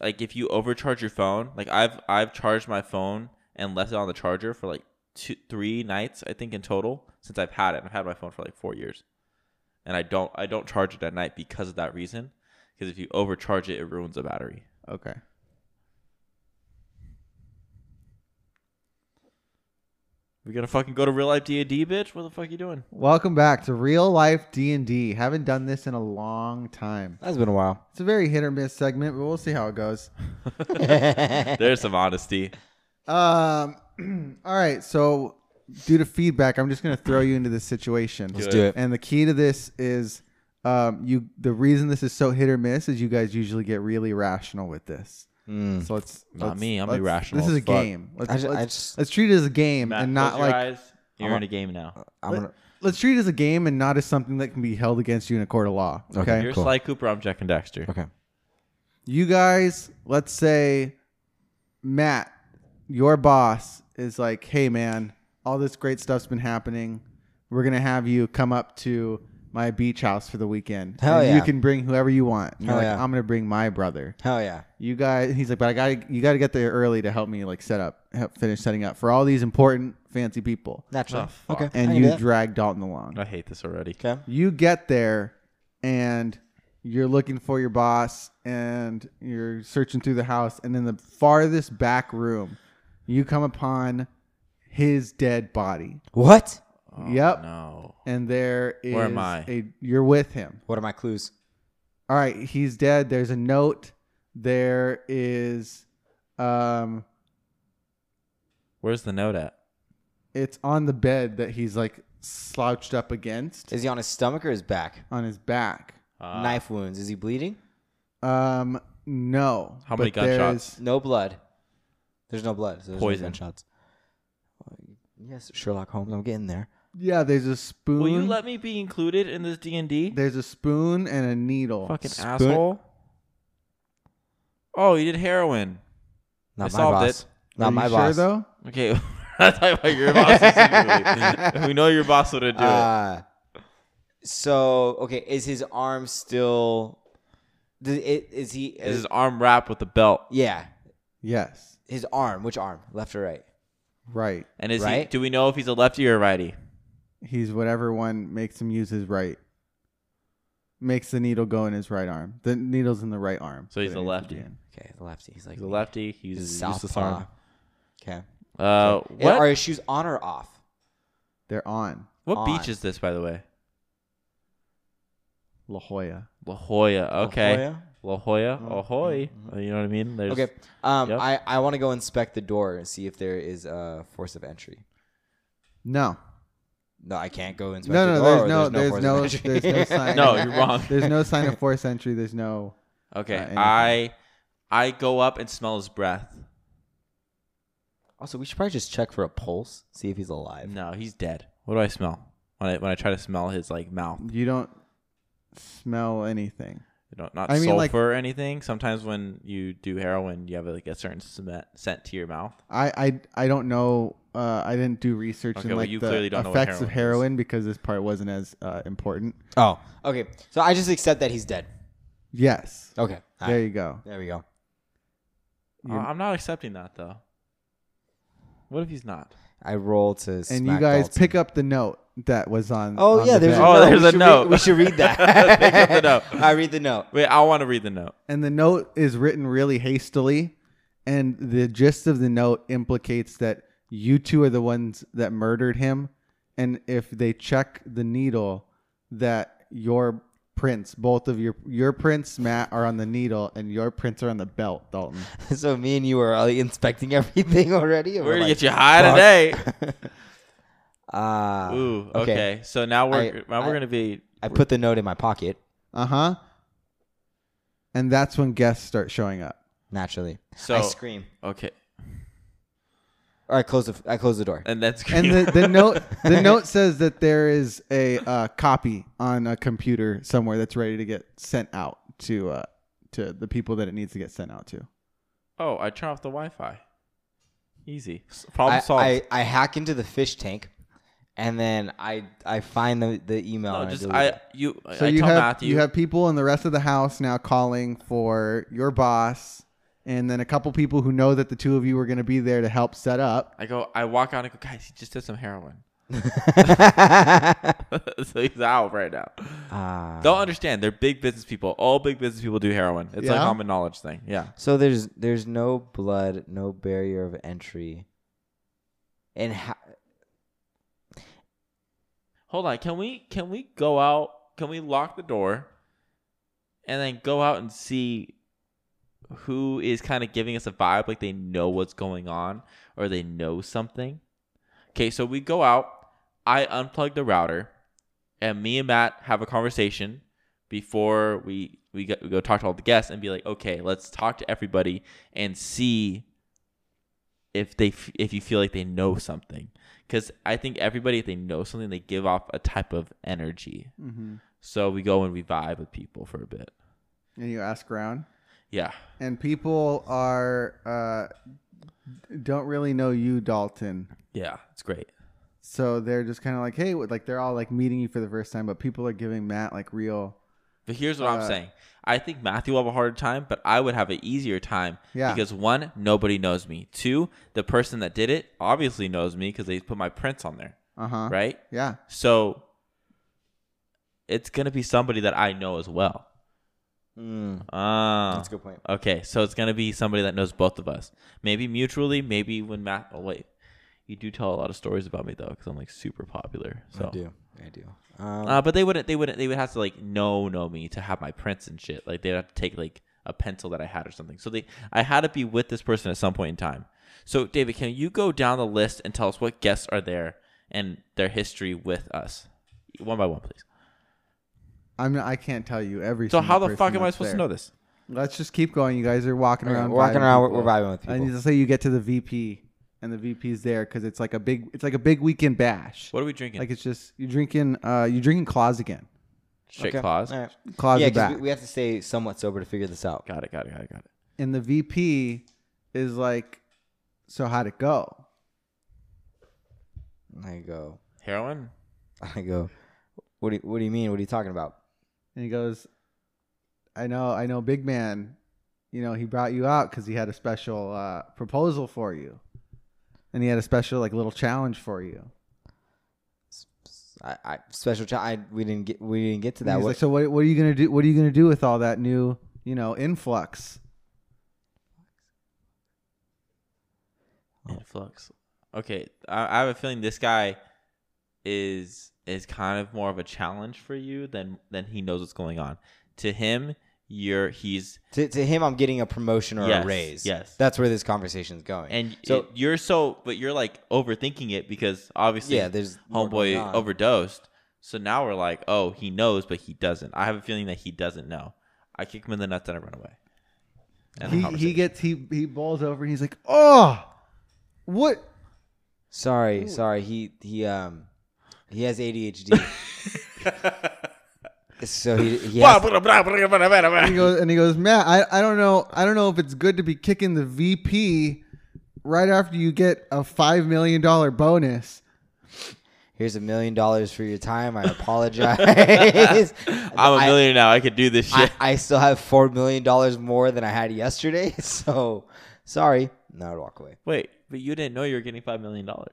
like if you overcharge your phone, like I've I've charged my phone and left it on the charger for like two, three nights, I think in total since I've had it. I've had my phone for like four years, and I don't I don't charge it at night because of that reason. Because if you overcharge it, it ruins the battery. Okay. We gonna fucking go to real life D and D, bitch? What the fuck you doing? Welcome back to real life D&D. Haven't done this in a long time. That's been a while. It's a very hit or miss segment, but we'll see how it goes. There's some honesty. Um, all right. So, due to feedback, I'm just going to throw you into this situation. Let's do it. And the key to this is, um, you. The reason this is so hit or miss is you guys usually get really rational with this. Mm. So let's Not let's- me. I'm let's- irrational This is a fuck. game. Let's, I ju- I let's, just- let's treat it as a game Matt, and not close your like eyes. You're I'm in a- a game now. I'm Let- gonna. let's treat it as a game and not as something that can be held against you in a court of law. Okay. Okay. You're cool. Sly Cooper. I'm Jak and Daxter. Okay. You guys, let's say Matt, your boss is like, "Hey man, all this great stuff's been happening. We're going to have you come up to my beach house for the weekend. Hell and yeah. you can bring whoever you want." And you're Hell like, yeah. "I'm going to bring my brother." Hell yeah. You guys, he's like, "But I got to you got to get there early to help me like set up, help finish setting up for all these important fancy people." Naturally. Oh, fuck. okay. I And can do you that. drag Dalton along. I hate this already. Okay. You get there and you're looking for your boss and you're searching through the house and in the farthest back room you come upon his dead body. What? Oh, Yep. No. And there is Where am I? a you're with him. What are my clues? All right, he's dead. There's a note. There is um Where's the note at? it's on the bed that he's like slouched up against Is he on his stomach or his back? on his back. Uh, Knife wounds. Is he bleeding? Um no. How many but there's- gunshots? No blood. There's no blood. So there's no Poison. gunshots. Yes, Sherlock Holmes. I'm getting there. Yeah, there's a spoon. Will you let me be included in this D and D? There's a spoon and a needle. Fucking Spoon- asshole. Oh, you did heroin. Not I my solved boss. it. Not Are my you boss. Sure though. Okay, we're not talking about your boss specifically. we know your boss would do it. Uh, so okay, is his arm still? Does it, is he? Is his arm wrapped with a belt? yeah, Yes. his arm. Which arm? Left or right? Right. And is Right? he? Do we know if he's a lefty or a righty? He's whatever one makes him use his right. Makes the needle go in his right arm. The needle's in the right arm. So he's that a it needs to lefty. be in. Okay, the lefty. He's like He's a lefty. He's He's a a useless southpaw. arm. Okay. Uh, And what? Are his shoes on or off? They're on. what on? beach is this, by the way? La Jolla. La Jolla. Okay. Jolla? La Jolla. Mm, Ahoy. You know what I mean? There's, Okay. Um, Yep. I I want to go inspect the door and see if there is a force of entry. No. No, I can't go inspect No, the no, door. there's or no, there's force no, of entry. there's no sign. No, you're wrong. There's no sign of force entry. There's no. Okay. Uh, anything. I I go up and smell his breath. Also, we should probably just check for a pulse, see if he's alive. No, he's dead. What do I smell? When I when I try to smell his like mouth. You don't smell anything. You know, not I mean, sulfur like- or anything. Sometimes when you do heroin, you have like a certain scent scent to your mouth. I I, I don't know. Uh, I didn't do research Okay, in well, like you the clearly don't know what effects of heroin is. because this part wasn't as uh, important. Oh, okay. So I just accept that he's dead. Yes. Okay. All There right. you go. There we go. Uh, I'm not accepting that though. What if he's not? I roll to. And smack you guys Dalton. pick up the note that was on. Oh on yeah, the there's a. Oh, note. there's we a should note. Read, we should read that. Pick up the note. I read the note. Wait, I want to read the note. and the note is written really hastily and the gist of the note implicates that you two are the ones that murdered him and if they check the needle that your prints both of your your prints matt are on the needle and your prints are on the belt dalton So me and you are like, inspecting everything already. and We're gonna like, get you high fuck. today. Ah. Ooh, okay. okay. So now we're I- now we're I- gonna be. I put the note in my pocket uh-huh and that's when guests start showing up naturally. So I scream. okay, Or I close the. I close the door. and then and the, the note the note says that there is a uh, copy on a computer somewhere that's ready to get sent out to uh, to the people that it needs to get sent out to. oh, I turn off the Wi-Fi. Easy. S- Problem I, solved. I, I hack into the fish tank, and then I I find the the email. no, and just delete I you. So I you tell have Matthew. you have people in the rest of the house now calling for your boss, and then a couple people who know that the two of you are going to be there to help set up. I go. I walk out and go, guys. He just did some heroin. so he's out right now. Ah. Don't understand. They're big business people. All big business people do heroin. It's a Yeah? common knowledge thing. Yeah. So there's there's no blood, no barrier of entry, and ha- Hold on. Can we can we go out? Can we lock the door and then go out and see who is kind of giving us a vibe like they know what's going on or they know something? Okay, so we go out. I unplug the router, and me and Matt have a conversation before we we go, we go talk to all the guests and be like, okay, let's talk to everybody and see if they if you feel like they know something because I think everybody if they know something they give off a type of energy. Mm-hmm. So we go and we vibe with people for a bit. And you ask around, Yeah, and people are uh, don't really know you, Dalton. yeah, it's great. So they're just kind of like, hey, like they're all like meeting you for the first time, but people are giving Matt like real. But here's what I'm Uh, saying. I think Matthew will have a harder time, but I would have an easier time Yeah. because one, nobody knows me. Two, the person that did it obviously knows me because they put my prints on there, Uh huh. right? Yeah. So it's gonna be somebody that I know as well. Mm, Ah, that's a good point. Okay, so it's gonna be somebody that knows both of us. Maybe mutually. Maybe when Matt. Oh wait, you do tell a lot of stories about me though, because I'm like super popular. So. I do. I do. Um, Uh, but they wouldn't. They wouldn't. They would have to like know know me to have my prints and shit. Like they'd have to take like a pencil that I had or something. So they, I had to be with this person at some point in time. So David, can you go down the list and tell us what guests are there and their history with us, one by one, please? I'm. I can't tell you every. So how the fuck am I supposed there. to know this? Let's just keep going. You guys are walking around. we're walking around. We're, people. we're vibing with I people. need to say you get to the VP, and the VP's there because it's like a big. It's like a big weekend bash. What are we drinking? Like it's just you drinking. Uh, you drinking claws again. Straight Okay. claws. All right. Claws Yeah, are back. because we, we have to stay somewhat sober to figure this out. Got it. Got it. Got it. Got it. and the VP is like, so how'd it go? I go. Heroin. I go. What do you, What do you mean? What are you talking about? And he goes, I know, I know, big man. You know, he brought you out because he had a special uh, proposal for you, and he had a special like little challenge for you. I, I special. challenge. I we didn't get we didn't get to that. he's What, like, so what, what are you gonna do? What are you gonna do with all that new, you know, influx? Influx. Okay, I, I have a feeling this guy is is kind of more of a challenge for you than than he knows what's going on. To him, you're he's to, to him, I'm getting a promotion or Yes, a raise. yes. that's where this conversation is going. and so so you're so but you're like overthinking it because obviously yeah, there's homeboy overdosed. So now we're like, oh, he knows, but he doesn't. I have a feeling that he doesn't know. I kick him in the nuts and I run away. And He he gets he he bowls over and he's like, oh, what? Sorry, sorry. He he um he has ADHD. so he he has And he goes and he goes, Matt, I, I don't know I don't know if it's good to be kicking the VP right after you get a five million dollar bonus. Here's a million dollars for your time. I apologize. I'm a millionaire now. I could do this I, shit. I still have four million dollars more than I had yesterday. So sorry. No, I'd walk away. Wait, but you didn't know you were getting five million dollars.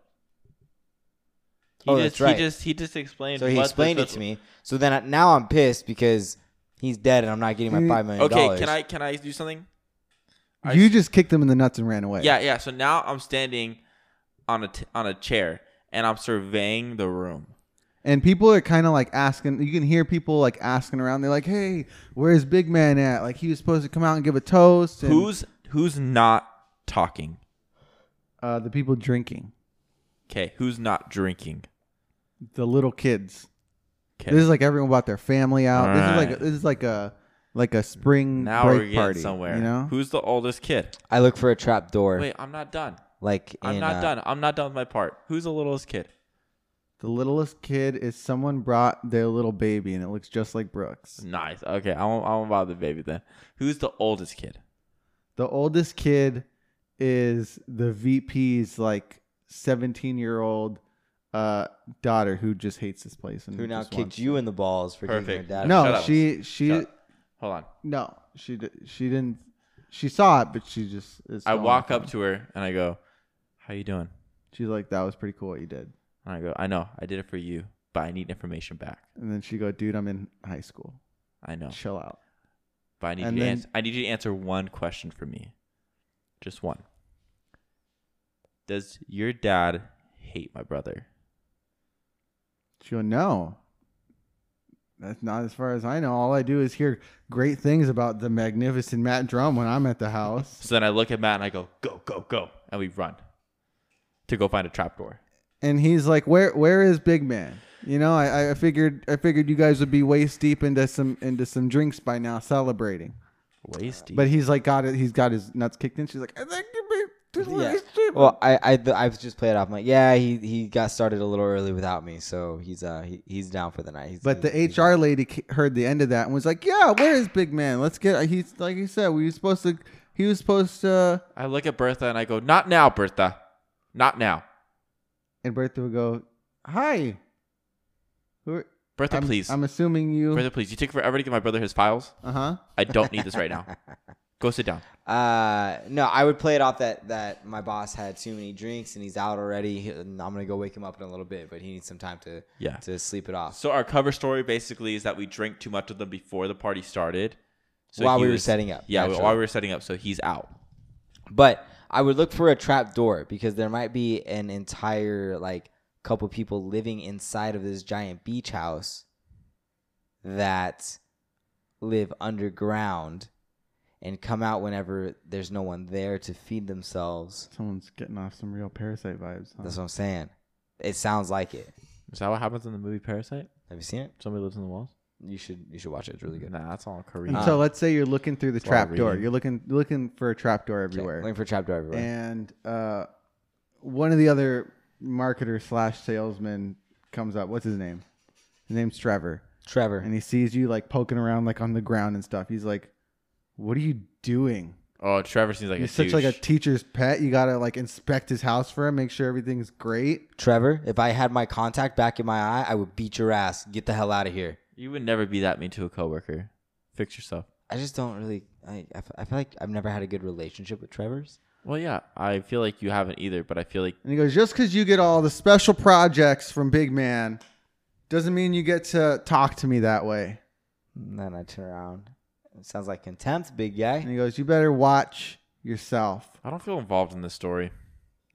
Oh, just, that's right. He just he just explained. So he what explained it to me. So then I, now I'm pissed because he's dead and I'm not getting my Mm, five million Okay, can I can I do something? I you s- just kicked him in the nuts and ran away. Yeah, yeah. So now I'm standing on a t- on a chair and I'm surveying the room. And people are kind of like asking. You can hear people like asking around. They're like, "Hey, where's Big Man at? Like he was supposed to come out and give a toast." And, Who's who's not talking? uh, the people drinking? Okay, who's not drinking? The little kids. Okay, This is like everyone brought their family out. This is like Alright. this is like a like a spring now break we're getting party. somewhere. You know, Who's the oldest kid? I look for a trap door. Wait, I'm not done. Like I'm in, not uh, done. I'm not done with my part. Who's the littlest kid? the littlest kid is someone brought their little baby, and it looks just like Brooks. Nice. Okay, I won't. I won't bother the baby then. Who's the oldest kid? The oldest kid is the VP's like 17 year old uh, daughter who just hates this place and Who now just kicked wants- you in the balls for kicking Perfect. her dad? No, Shut up. she she Shut- Hold on. no she di- she didn't she saw it, but she just is. I still walk up to her and I go, "How you doing?" She's like, "That was pretty cool what you did." And I go, "I know. I did it for you, but I need information back. And then she go, "Dude, I'm in high school. I know, Chill out." but I need And you to then- answer. I need you to answer one question for me, just one. Does your dad hate my brother?" She go, "No." That's not as far as I know. All I do is hear great things about the magnificent Matt Drum when I'm at the house. So then I look at Matt and I go, "Go, go, go!" And we run to go find a trapdoor. and he's like, "Where where is Big Man?" You know, I, I figured I figured you guys would be waist deep into some into some drinks by now, celebrating. Waist deep. But he's like got it. He's got his nuts kicked in. She's like, "I think you be too Yeah. waist. Well, I I I've just played it off. I'm like, yeah, he he got started a little early without me, so he's uh he, he's down for the night. He's, But the he's- HR lady heard the end of that and was like, "Yeah, where is Big Man? Let's get." He's like he said, we were supposed to. He was supposed to. I look at Bertha and I go, "Not now, Bertha. Not now, And Bertha would go, "Hi." Who are, Bertha, I'm, please. I'm assuming you. Bertha, please. You take forever to give my brother his files. Uh huh. I don't need this right now. Go sit down." Uh, no, I would play it off that that my boss had too many drinks and he's out already. And I'm gonna go wake him up in a little bit, but he needs some time to Yeah. to sleep it off. So our cover story basically is that we drank too much of them before the party started. So While he we were setting up, Yeah, naturally. while we were setting up. So he's out. But I would look for a trap door because there might be an entire like couple people living inside of this giant beach house that live underground and come out whenever there's no one there to feed themselves. Someone's getting off some real parasite vibes. Huh? That's what I'm saying. It sounds like it. Is that what happens in the movie Parasite? Have you seen it? Somebody lives in the walls. You should you should watch it. It's really good. Nah, that's all Korean. And so let's say you're looking through the It's a trap door. reading. You're looking looking for a trap door Okay, everywhere. Looking for a trap door everywhere. and uh, one of the other marketer slash salesman comes up. What's his name? His name's Trevor, Trevor. and he sees you like poking around like on the ground and stuff. He's like, "What are you doing? oh, Trevor seems like You're a such like a teacher's pet. You gotta like inspect his house for him, make sure everything's great." Trevor, if I had my contact back in my eye, I would beat your ass. Get the hell out of here. you would never be that mean to a coworker. Fix yourself. I just don't really. I, I f- I feel like I've never had a good relationship with Trevor's. Well, yeah, I feel like you haven't either, but I feel like And he goes, "Just because you get all the special projects from Big Man, doesn't mean you get to talk to me that way." And then I turn around. It sounds like contempt, big guy. And he goes, "You better watch yourself." I don't feel involved in this story.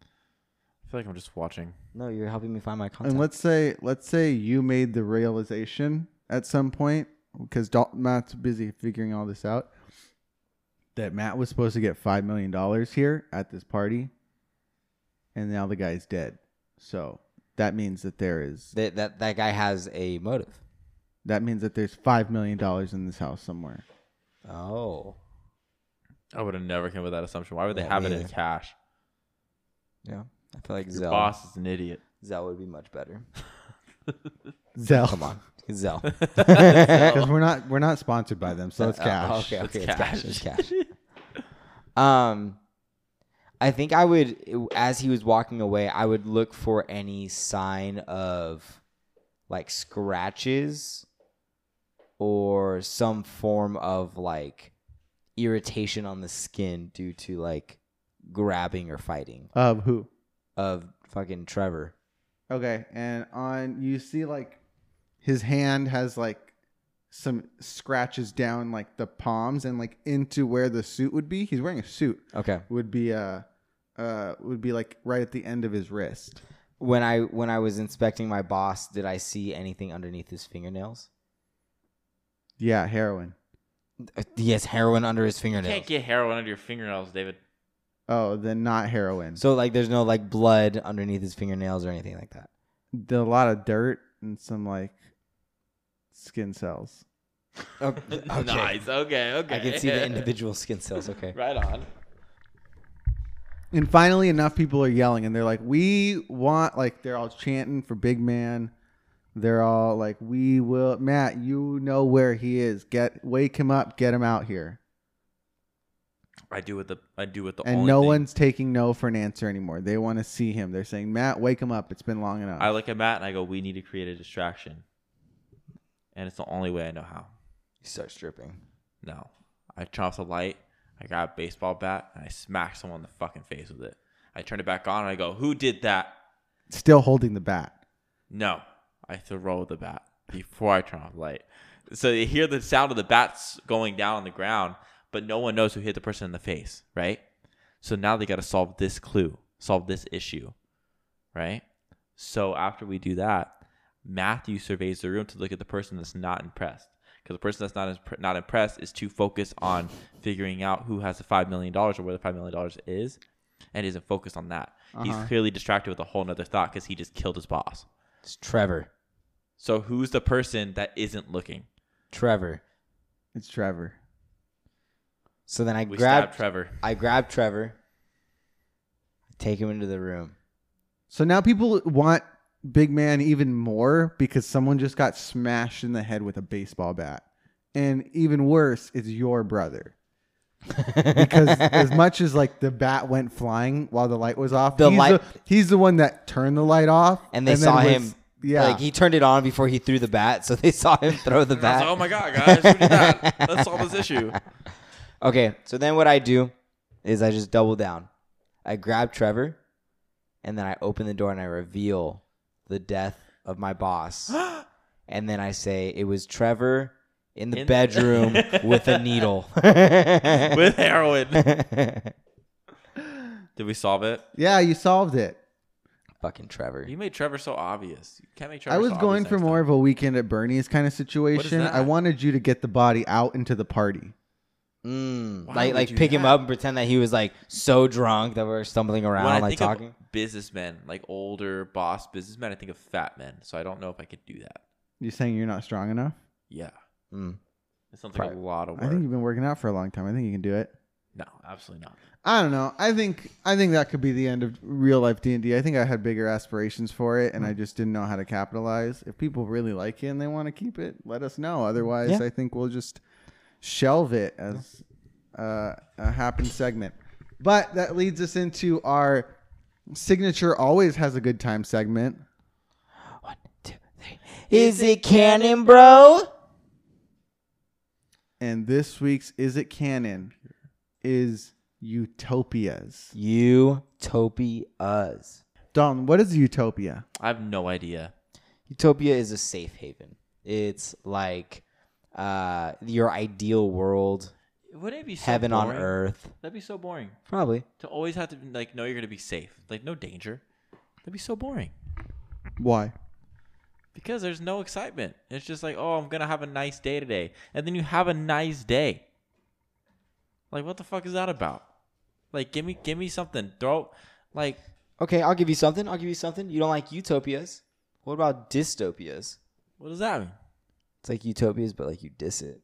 I feel like I'm just watching. No, you're helping me find my contact. And let's say let's say you made the realization at some point because Dal- Matt's busy figuring all this out that Matt was supposed to get five million dollars here at this party, and now the guy's dead. So that means that there is that, that that guy has a motive. that means that there's five million dollars in this house somewhere. Oh, I would have never come with that assumption. Why would they Yeah, have me it in either. cash? yeah. I feel like Your Zelle. boss is an idiot. Zelle would be much better. Zelle, Come on, Zelle. because we're not we're not sponsored by them, so it's Uh, cash. okay, It's okay, it's cash. It's cash. cash. um, I think I would, as he was walking away, I would look for any sign of like scratches or some form of like irritation on the skin due to like grabbing or fighting Of who? of fucking Trevor. Okay, and on you see like his hand has like some scratches down like the palms and like into where the suit would be. He's wearing a suit. Okay. Would be uh uh would be like right at the end of his wrist. When I when I was inspecting my boss, did I see anything underneath his fingernails? Yeah, heroin. Uh, He has heroin under his You fingernails. can't get heroin under your fingernails, David. Oh, then not heroin. So like, there's no like blood underneath his fingernails or anything like that. a lot of dirt and some like skin cells. Okay. Nice. Okay. Okay. I can see the individual skin cells. Okay. right on. And finally, enough people are yelling, and they're like, "We want!" Like they're all chanting for Big Man. They're all like, "We will, Matt. You know where he is. Get wake him up. Get him out here." I do with the I do with the And only no thing- one's taking no for an answer anymore. They want to see him. They're saying, "Matt, wake him up. It's been long enough." I look at Matt and I go, "We need to create a distraction," and it's the only way I know how. You start stripping. No, I turn off the light. I grab a baseball bat and I smack someone in the fucking face with it. I turn it back on and I go, "Who did that?" Still holding the bat. No, I throw the bat before I turn off the light. So you hear the sound of the bats going down on the ground, but no one knows who hit the person in the face, right? So now they got to solve this clue, solve this issue, right? So after we do that, Matthew surveys the room to look at the person that's not impressed. Because the person that's not impre- not impressed is too focused on figuring out who has the five million dollars or where the five million dollars is, and isn't focused on that. He's Uh-huh. clearly distracted with a whole nother thought because he just killed his boss. It's Trevor. So who's the person that isn't looking? Trevor. It's Trevor. So then I We grab Trevor. I grab Trevor. Take him into the room. So now people want Big Man even more because someone just got smashed in the head with a baseball bat. And even worse, it's your brother. because as much as like the bat went flying while the light was off, The he's, light- the, he's the one that turned the light off, And they then saw was- him Yeah, Like he turned it on before he threw the bat, so they saw him throw the And I was bat. like, oh my god, guys, who did that? Let's solve this issue. Okay, so then what I do is I just double down. I grab Trevor, and then I open the door and I reveal the death of my boss. and then I say it was Trevor in the In- bedroom with a needle. With heroin. Did we solve it? yeah, you solved it. Fucking Trevor. You made Trevor so obvious. You can't make Trevor I was so going obvious for next more time. of a weekend at Bernie's kind of situation. I wanted you to get the body out into the party. Mm, Why like would like you pick do him that? up and pretend that he was like so drunk that we're stumbling When around I like think talking. of businessmen, like older boss businessmen, I think of fat men. So I don't know if I could do that. You're saying you're not strong enough? Yeah. Mm. It sounds like Right. a lot of I think you've been working out for a long time. I think you can do it. no, absolutely not. I don't know. I think I think that could be the end of real life D and I think I had bigger aspirations for it, and I just didn't know how to capitalize. If people really like it and they want to keep it, let us know. Otherwise, Yeah. I think we'll just shelve it as uh, a happen segment. But that leads us into our signature always has a good time segment. One, two, three. Is it canon, bro? And this week's Is It Canon is Utopias. Utopias. Dalton, what is Utopia? I have no idea. Utopia is a safe haven. It's like uh, your ideal world, Wouldn't it be so heaven on boring? earth. That'd be so boring Probably. to always have to like know you're gonna be safe, like no danger. That'd be so boring Why? because there's no excitement. It's just like, oh, I'm gonna have a nice day today, and then you have a nice day. Like, what the fuck is that about? Like, give me, give me something. Throw, like, Okay, I'll give you something. I'll give you something. You don't like utopias. What about dystopias? what does that mean? It's like utopias, but like you diss it.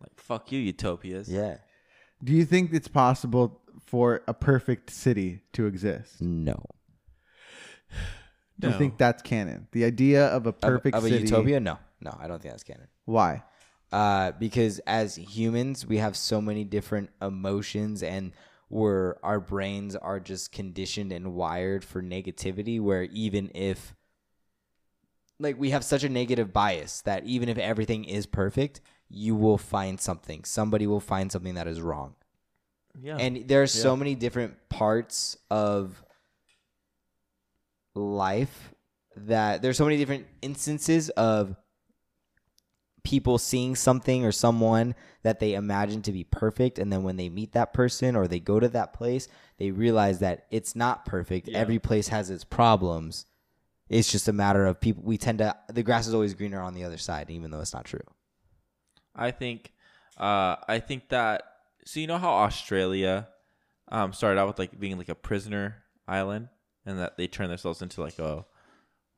Like, fuck you, utopias. Yeah. Do you think it's possible for a perfect city to exist? No. Do you No. think that's canon? The idea of a Of- perfect of, a city. utopia? No. No, I don't think that's canon. Why? Uh, because as humans we have so many different emotions and where our brains are just conditioned and wired for negativity where even if like we have such a negative bias that even if everything is perfect you will find something somebody will find something that is wrong Yeah. and there are so Yeah. many different parts of life that there's so many different instances of people seeing something or someone that they imagine to be perfect and then when they meet that person or they go to that place they realize that it's not perfect Yeah. every place has its problems it's just a matter of people we tend to the grass is always greener on the other side even though it's not true I think, uh, I think that. So you know how Australia, um, started out with like being like a prisoner island, and that they turned themselves into like a,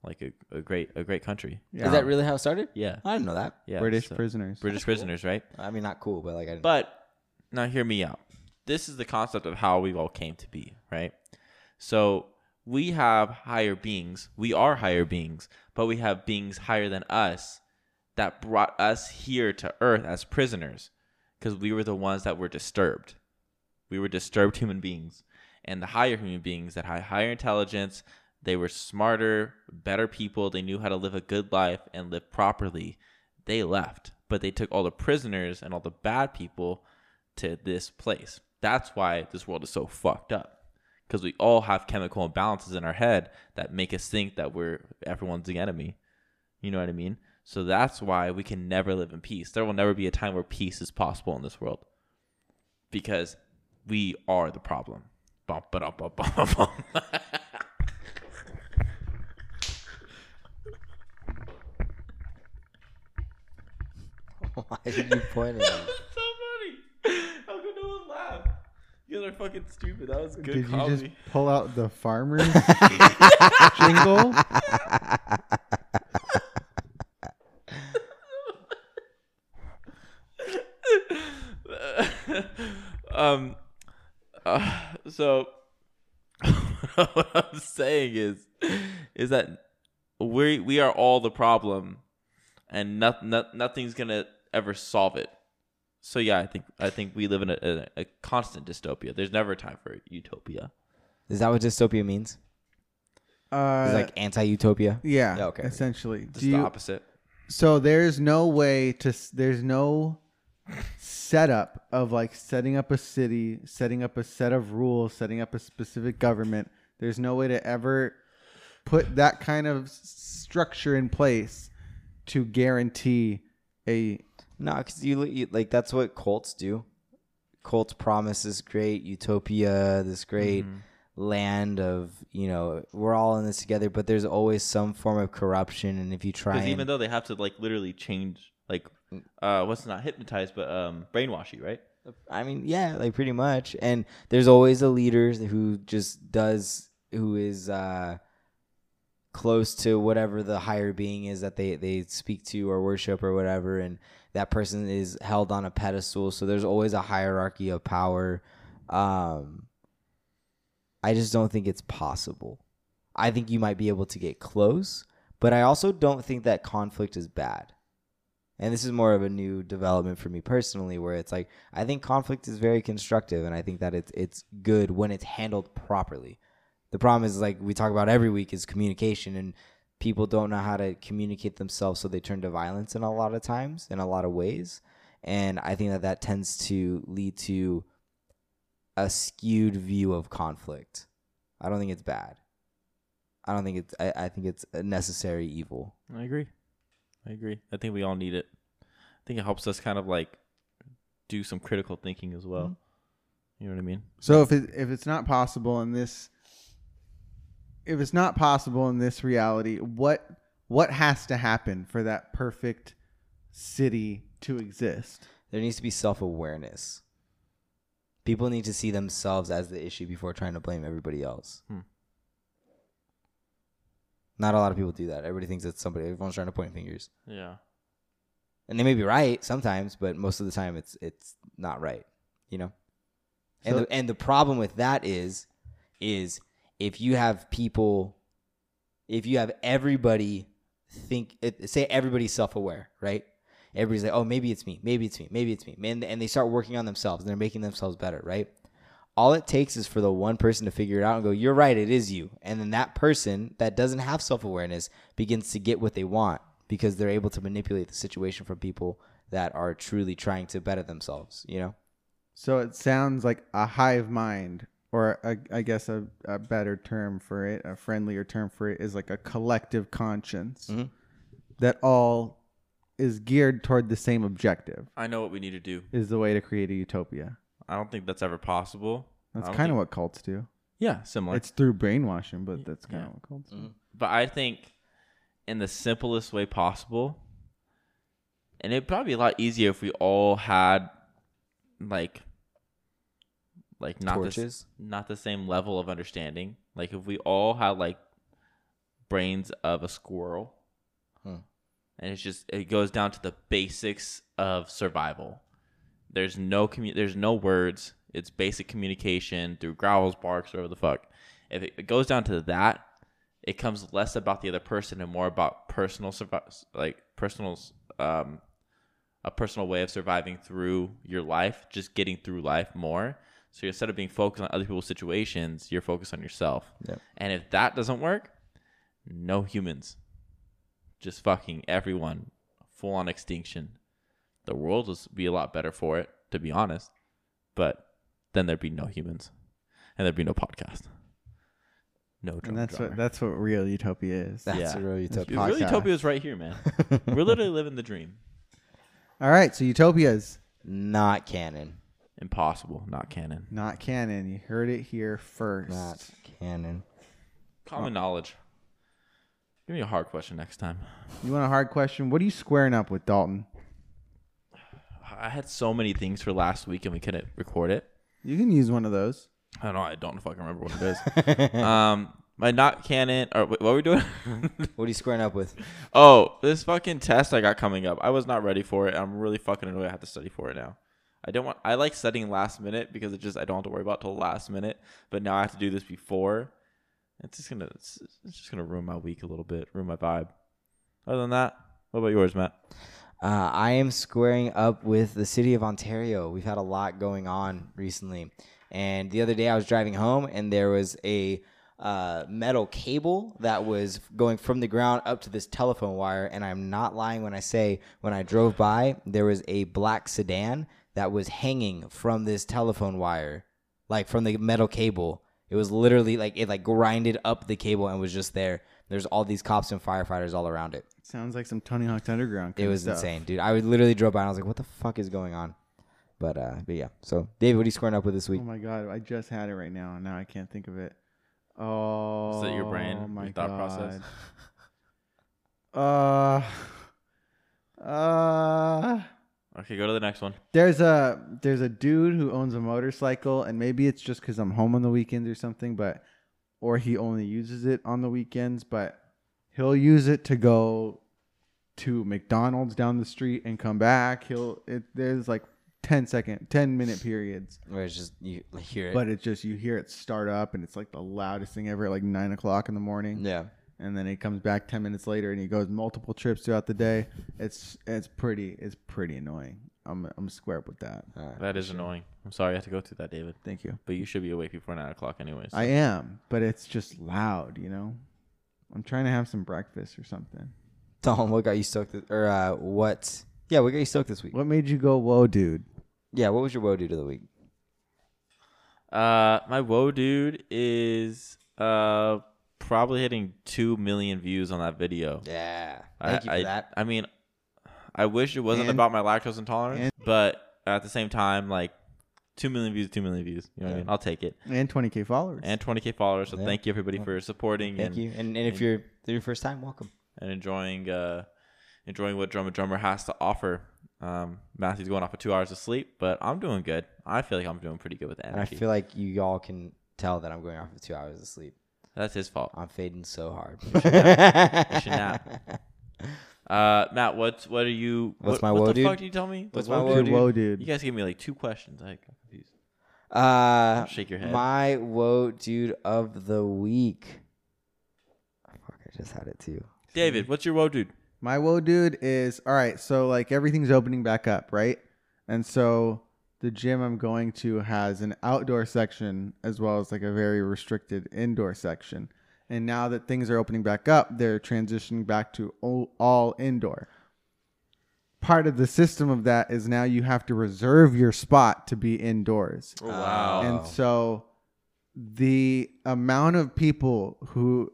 like a, a great a great country. Yeah. is that really how it started Yeah. i didn't know that Yeah. British so- prisoners. British prisoners, right? i mean not cool but like i didn't But now hear me out. This is the concept of how we all came to be, right? So we have higher beings. We are higher beings, but we have beings higher than us that brought us here to earth as prisoners because we were the ones that were disturbed. We were disturbed human beings. And the higher human beings that had higher intelligence, they were smarter, better people, they knew how to live a good life and live properly. They left, but they took all the prisoners and all the bad people to this place. That's why this world is so fucked up. Because we all have chemical imbalances in our head that make us think that we're everyone's enemy. You know what I mean? So that's why we can never live in peace. There will never be a time where peace is possible in this world. Because we are the problem. Bum, bum, bum. why did you point at me That's so funny. How could no one laugh? You guys are fucking stupid. That was good Did you just pull out the farmer's jingle? um, uh, so what I'm saying is, is that we we are all the problem, and not, not, nothing's gonna ever solve it. So yeah, I think I think we live in a, a, a constant dystopia. There's never a time for utopia. Is that what dystopia means? Uh, It's like anti-utopia. yeah, Yeah, okay. essentially. Just Do the you, opposite. so there's no way to s- there's no setup of like setting up a city, setting up a set of rules, setting up a specific government. There's no way to ever put that kind of s- structure in place to guarantee a No, because you, you like that's what cults do. Cults promise this great utopia, this great Mm-hmm. land of you know we're all in this together. But there's always some form of corruption, and if you try, and, even though they have to like literally change, like, uh, what's not hypnotized, but um, brainwash you, right? I mean, yeah, like pretty much. And there's always a leader who just does who is uh close to whatever the higher being is that they they speak to or worship or whatever and that person is held on a pedestal so there's always a hierarchy of power um I just don't think it's possible. I think you might be able to get close, but I also don't think that conflict is bad. And this is more of a new development for me personally, where it's like I think conflict is very constructive, and I think that it's it's good when it's handled properly. The problem is like we talk about every week is communication, and people don't know how to communicate themselves, so they turn to violence in a lot of times, in a lot of ways, and I think that that tends to lead to a skewed view of conflict. I don't think it's bad. I don't think it's. I, I think it's a necessary evil. I agree. I agree. I think we all need it. I think it helps us kind of like do some critical thinking as well. Mm-hmm. You know what I mean? So if it, if it's not possible in this, if it's not possible in this reality, what what has to happen for that perfect city to exist? There needs to be self awareness. People need to see themselves as the issue before trying to blame everybody else. Hmm. Not a lot of people do that. Everybody thinks it's somebody. Everyone's trying to point fingers, Yeah. and they may be right sometimes, but most of the time it's it's not right. You know. And the, and the problem with that is, is if you have people, if you have everybody think, say everybody's self aware, right? Everybody's like, oh, maybe it's me, maybe it's me, maybe it's me, and, and they start working on themselves and they're making themselves better, right? all it takes is for the one person to figure it out and go, "You're right, it is you." And then that person that doesn't have self-awareness begins to get what they want because they're able to manipulate the situation from people that are truly trying to better themselves, you know? So it sounds like a hive mind, or a, I guess a, a better term for it, a friendlier term for it, is like a collective conscience Mhm. that all is geared toward the same objective. I know what we need to do. Is the way to create a utopia. I don't think that's ever possible. That's kind of think- what cults do. Yeah, similar. It's through brainwashing, but that's kind Yeah. of what cults do. Mhm. but I think in the simplest way possible, and it'd probably be a lot easier if we all had like like not this, not the same level of understanding. Like if we all had like brains of a squirrel, Hmm. and it's just it goes down to the basics of survival. There's no commu- There's no words. It's basic communication through growls, barks, whatever the fuck. If it, it goes down to that, it comes less about the other person and more about personal like personal um a personal way of surviving through your life, just getting through life more. So instead of being focused on other people's situations, you're focused on yourself. Yep. And if that doesn't work, no humans. Just fucking everyone. Full on extinction. The world would be a lot better for it, to be honest. But then there'd be no humans. And there'd be no podcast. No And that's drummer. what that's what real utopia is. That's Yeah. a real utopia. Real. Utopia is right here, man. We're literally living the dream. All right, so utopias Not canon. Impossible, not canon. not canon. You heard it here first. Not canon. Common knowledge. Give me a hard question next time. You want a hard question? What are you squaring up with, Dalton? I had so many things for last week and we couldn't record it. You can use one of those. I don't know. I don't fucking remember what it is. um, my not canon. Or wait, what are we doing? What are you squaring up with? oh, this fucking test I got coming up. I was not ready for it. I'm really fucking annoyed. I have to study for it now. I don't want. I like studying last minute because it just I don't have to worry about till last minute. But now I have to do this before. It's just gonna. It's, it's just gonna ruin my week a little bit. Ruin my vibe. Other than that, what about yours, Matt? Uh, I am squaring up with the city of Ontario. We've had a lot going on recently. And the other day I was driving home and there was a uh, metal cable that was going from the ground up to this telephone wire. And I'm not lying when I say when I drove by, there was a black sedan that was hanging from this telephone wire, like from the metal cable. It was literally like it like grinded up the cable and was just there. There's all these cops and firefighters all around it. Sounds like some Tony Hawk's Underground. It kinda was stuff. insane, dude. I would literally drove by and I was like, "What the fuck is going on?" But uh, but yeah. So, David, what are you squaring up with this week? Oh my god, I just had it right now, and now I can't think of it. Oh, is that your brain, Oh my your thought process? God. Uh, uh, Okay, go to the next one. there's a there's a dude who owns a motorcycle, and maybe it's just because I'm home on the weekends or something, but or he only uses it on the weekends, but he'll use it to go to McDonald's down the street and come back. He'll it there's like 10 second, 10 minute periods. Where it's just you hear it. But it's just you hear it start up and it's like the loudest thing ever at like nine o'clock in the morning. yeah. And then he comes back ten minutes later and he goes multiple trips throughout the day. It's it's pretty it's pretty annoying. I'm I'm square up with that. All right. That is annoying. I'm sorry i have to go through that, David. Thank you. But you should be awake before nine o'clock, anyways. I am, but it's just loud, you know. I'm trying to have some breakfast or something. Tom, what got you stoked? This, or uh, what? Yeah, what got you stoked this week? What made you go, whoa, dude? Yeah, what was your woe dude of the week? Uh, my woe dude is uh probably hitting two million views on that video. Yeah, I- thank you for I, that. I mean, I wish it wasn't And- about my lactose intolerance, and- but at the same time, like two million views, two million views. You know what I mean? I'll take it. And 20k followers. And 20k followers. So Yeah. thank you everybody for supporting Thank and, you. And, and if you're your first time, welcome. and enjoying uh enjoying what Drummer Drummer has to offer. Um, Matthew's going off for two hours of sleep, but I'm doing good. I feel like I'm doing pretty good with energy. And I feel like you all can tell that I'm going off for two hours of sleep. That's his fault. I'm fading so hard. You should nap. Uh, Matt, what's what are you? What's what, my what woe, the dude? fuck did you tell me? What's The my woe woe, dude? dude, dude? whoa, dude. You guys gave me like two questions. I got confused. Uh, Shake your head. My woe dude of the week. Fuck, I just had it too. David, what's your woe, dude? My woe dude is all right. So like everything's opening back up, right? And so the gym I'm going to has an outdoor section as well as like a very restricted indoor section. And now that things are opening back up, they're transitioning back to all, all indoor. Part of the system of that is now you have to reserve your spot to be indoors. Oh, wow. And so the amount of people who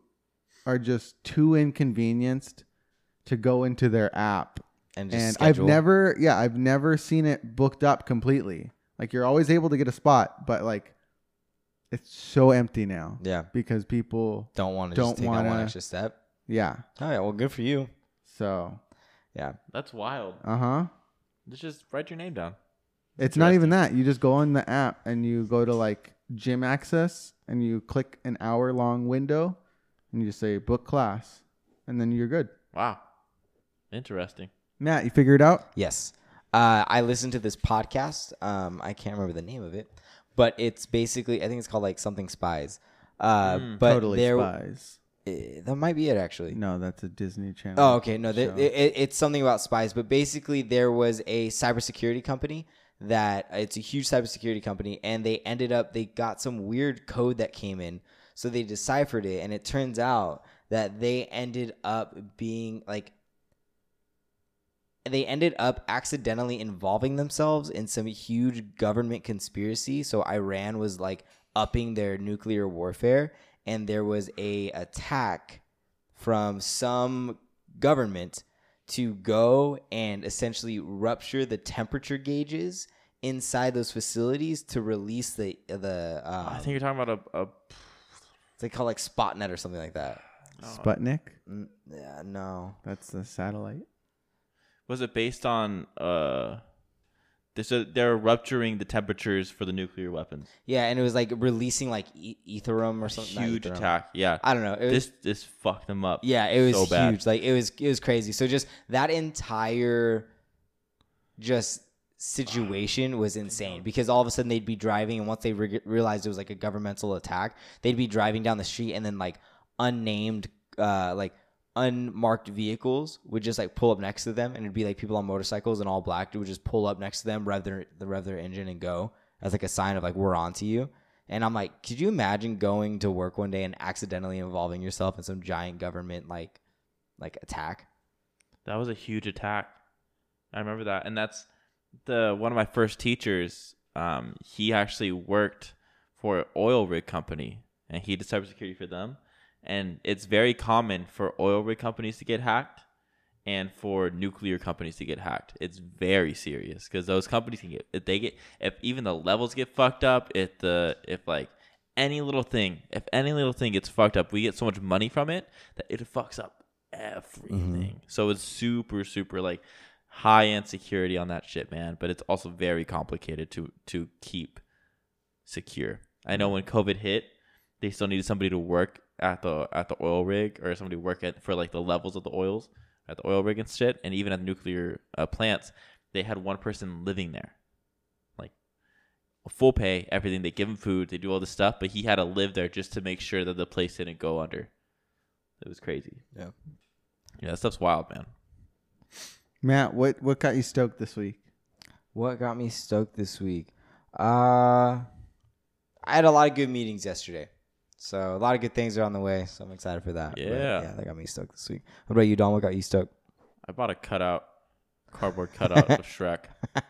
are just too inconvenienced to go into their app and just and schedule. I've never, yeah, I've never seen it booked up completely. Like you're always able to get a spot, but like it's so empty now yeah because people, don't want to Don't just take that one wanna- extra step. yeah. Oh yeah, well, good for you. So, Yeah, That's wild. uh huh. Let's just write your name down. It's not even that. You just go on the app and you go to like gym access and you click an hour long window and you just say book class and then you're good. Wow. Interesting. Matt, you figure it out? yes. Uh, I listened to this podcast. Um, I can't remember the name of it, but it's basically I think it's called like something spies. Uh, Mm, but totally there, spies. eh, that might be it actually. No, that's a Disney Channel. Oh, okay. No, th- show. it, it- it's something about spies, but basically there was a cybersecurity company that it's a huge cybersecurity company, and they ended up they got some weird code that came in, so they deciphered it, and it turns out that they ended up being like they ended up accidentally involving themselves in some huge government conspiracy. So Iran was like upping their nuclear warfare, and there was a attack from some government to go and essentially rupture the temperature gauges inside those facilities to release the the um, I think you're talking about a, a they call it like Spotnet or something like that. Sputnik. Mm, yeah, no. That's the satellite. Was it based on uh uh, they're rupturing the temperatures for the nuclear weapons. Yeah, and it was like releasing like e- Ethereum or something. Huge attack. Yeah. I don't know. It was, this this fucked them up. yeah, it was so bad. huge. Like it was it was crazy. So just that entire just situation was insane because all of a sudden they'd be driving and once they re- realized it was like a governmental attack, they'd be driving down the street and then like unnamed uh like unmarked vehicles would just like pull up next to them and it'd be like people on motorcycles and all black would just pull up next to them rev their the rev their engine and go as like a sign of like we're on to you and i'm like could you imagine going to work one day and accidentally involving yourself in some giant government like like attack That was a huge attack. I remember that, and that's the one of my first teachers. Um, he actually worked for an oil rig company, and he did cybersecurity for them. And it's very common for oil rig companies to get hacked, and for nuclear companies to get hacked. It's very serious because those companies can get if they get if even the levels get fucked up. If the if like any little thing, if any little thing gets fucked up, we get so much money from it that it fucks up everything. Mm-hmm. So it's super, super like high end security on that shit, man. But it's also very complicated to to keep secure. I know mm-hmm. when COVID hit, they still needed somebody to work at the at the oil rig or somebody work at for like the levels of the oils at the oil rig and shit. And even at the nuclear uh, plants, they had one person living there, like full pay, everything. They give him food, they do all this stuff, but he had to live there just to make sure that the place didn't go under. It was crazy. yeah Yeah, that stuff's wild, man. Matt, what what got you stoked this week? what got me stoked this week uh i had a lot of good meetings yesterday so a lot of good things are on the way so i'm excited for that But, Yeah. yeah that got me stoked this week what about you don what got you stoked I bought a cutout, cardboard cutout of Shrek, and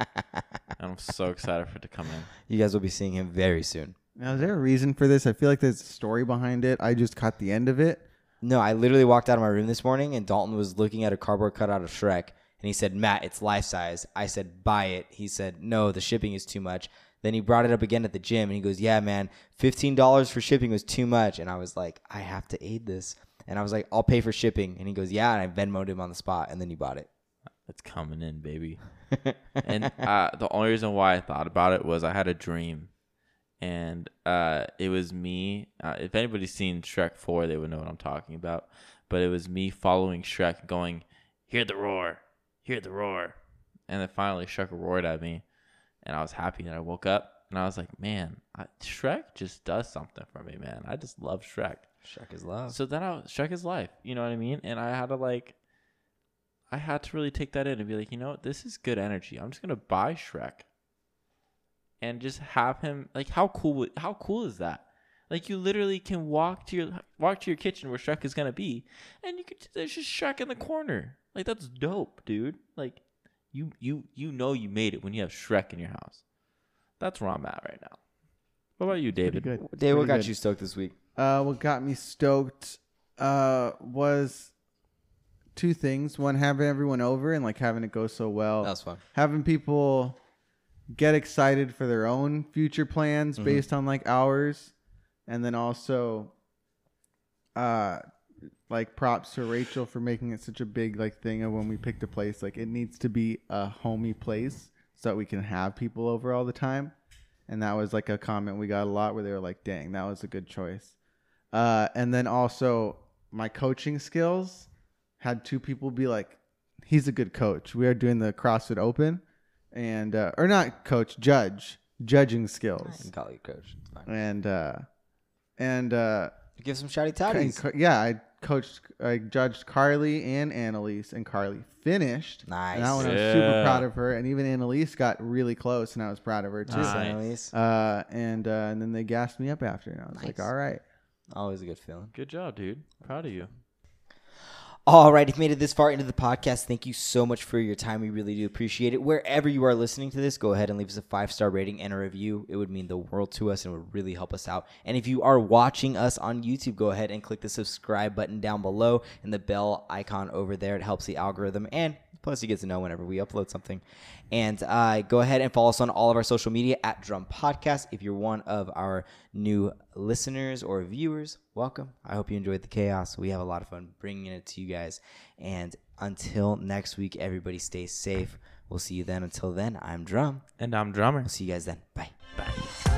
I'm so excited for it to come in. you guys will be seeing him very soon Now, is there a reason for this? I feel like there's a story behind it. I just caught the end of it. No, I literally walked out of my room this morning and Dalton was looking at a cardboard cutout of Shrek and he said, Matt, it's life size. I said, buy it. He said, no, the shipping is too much. Then he brought it up again at the gym and he goes, yeah, man, $15 for shipping was too much. And I was like, I have to aid this. And I was like, I'll pay for shipping. And he goes, yeah. And I Venmoed him on the spot and then he bought it. It's coming in, baby. and uh, the only reason why I thought about it was I had a dream, and uh, it was me. Uh, if anybody's seen Shrek Four, they would know what I'm talking about. But it was me following Shrek, going, "Hear the roar, hear the roar," and then finally Shrek roared at me, and I was happy. And I woke up, and I was like, "Man, I, Shrek just does something for me, man. I just love Shrek." Shrek is love. So then I Shrek is life. You know what I mean? And I had to like I had to really take that in and be like, you know what, this is good energy. I'm just gonna buy Shrek. and just have him like how cool would- how cool is that? Like you literally can walk to your walk to your kitchen where Shrek is gonna be, and you could there's just Shrek in the corner. Like that's dope, dude. Like you you you know you made it when you have Shrek in your house. That's where I'm at right now. What about you, Pretty David? good. Dave, what Pretty got good. you stoked this week? Uh, what got me stoked uh, was two things. One, having everyone over and like having it go so well. That was fun. having people get excited for their own future plans Mhm. based on like ours, and then also, uh, like props to Rachel for making it such a big like thing of when we picked a place. Like it needs to be a homey place so that we can have people over all the time. And that was like a comment we got a lot where they were like, "Dang, that was a good choice." Uh, and then also my coaching skills had two people be like, "He's a good coach." We are doing the CrossFit Open, and uh, or not coach, judge, judging skills. I can call you coach. And uh, and uh, Give some shouty co- yeah, I coached, I judged Carly and Annalise, and Carly finished. Nice. And that one I was super Yeah. proud of her, and even Annalise got really close, and I was proud of her too. Nice. Annalise. Uh, and uh, and then they gassed me up after, and I was like, Nice. all right. Always a good feeling. Good job, dude. Proud of you. All right, if you made it this far into the podcast, thank you so much for your time. We really do appreciate it. Wherever you are listening to this, go ahead and leave us a five star rating and a review. It would mean the world to us and would really help us out. And if you are watching us on YouTube, go ahead and click the subscribe button down below and the bell icon over there. It helps the algorithm and plus you get to know whenever we upload something. And uh, go ahead and follow us on all of our social media at Drum Podcast. If you're one of our new listeners or viewers, welcome. I hope you enjoyed the chaos. We have a lot of fun bringing it to you guys. And until next week, everybody stay safe. We'll see you then. Until then, I'm Drum. And I'm drummer. We'll see you guys then. Bye. Bye.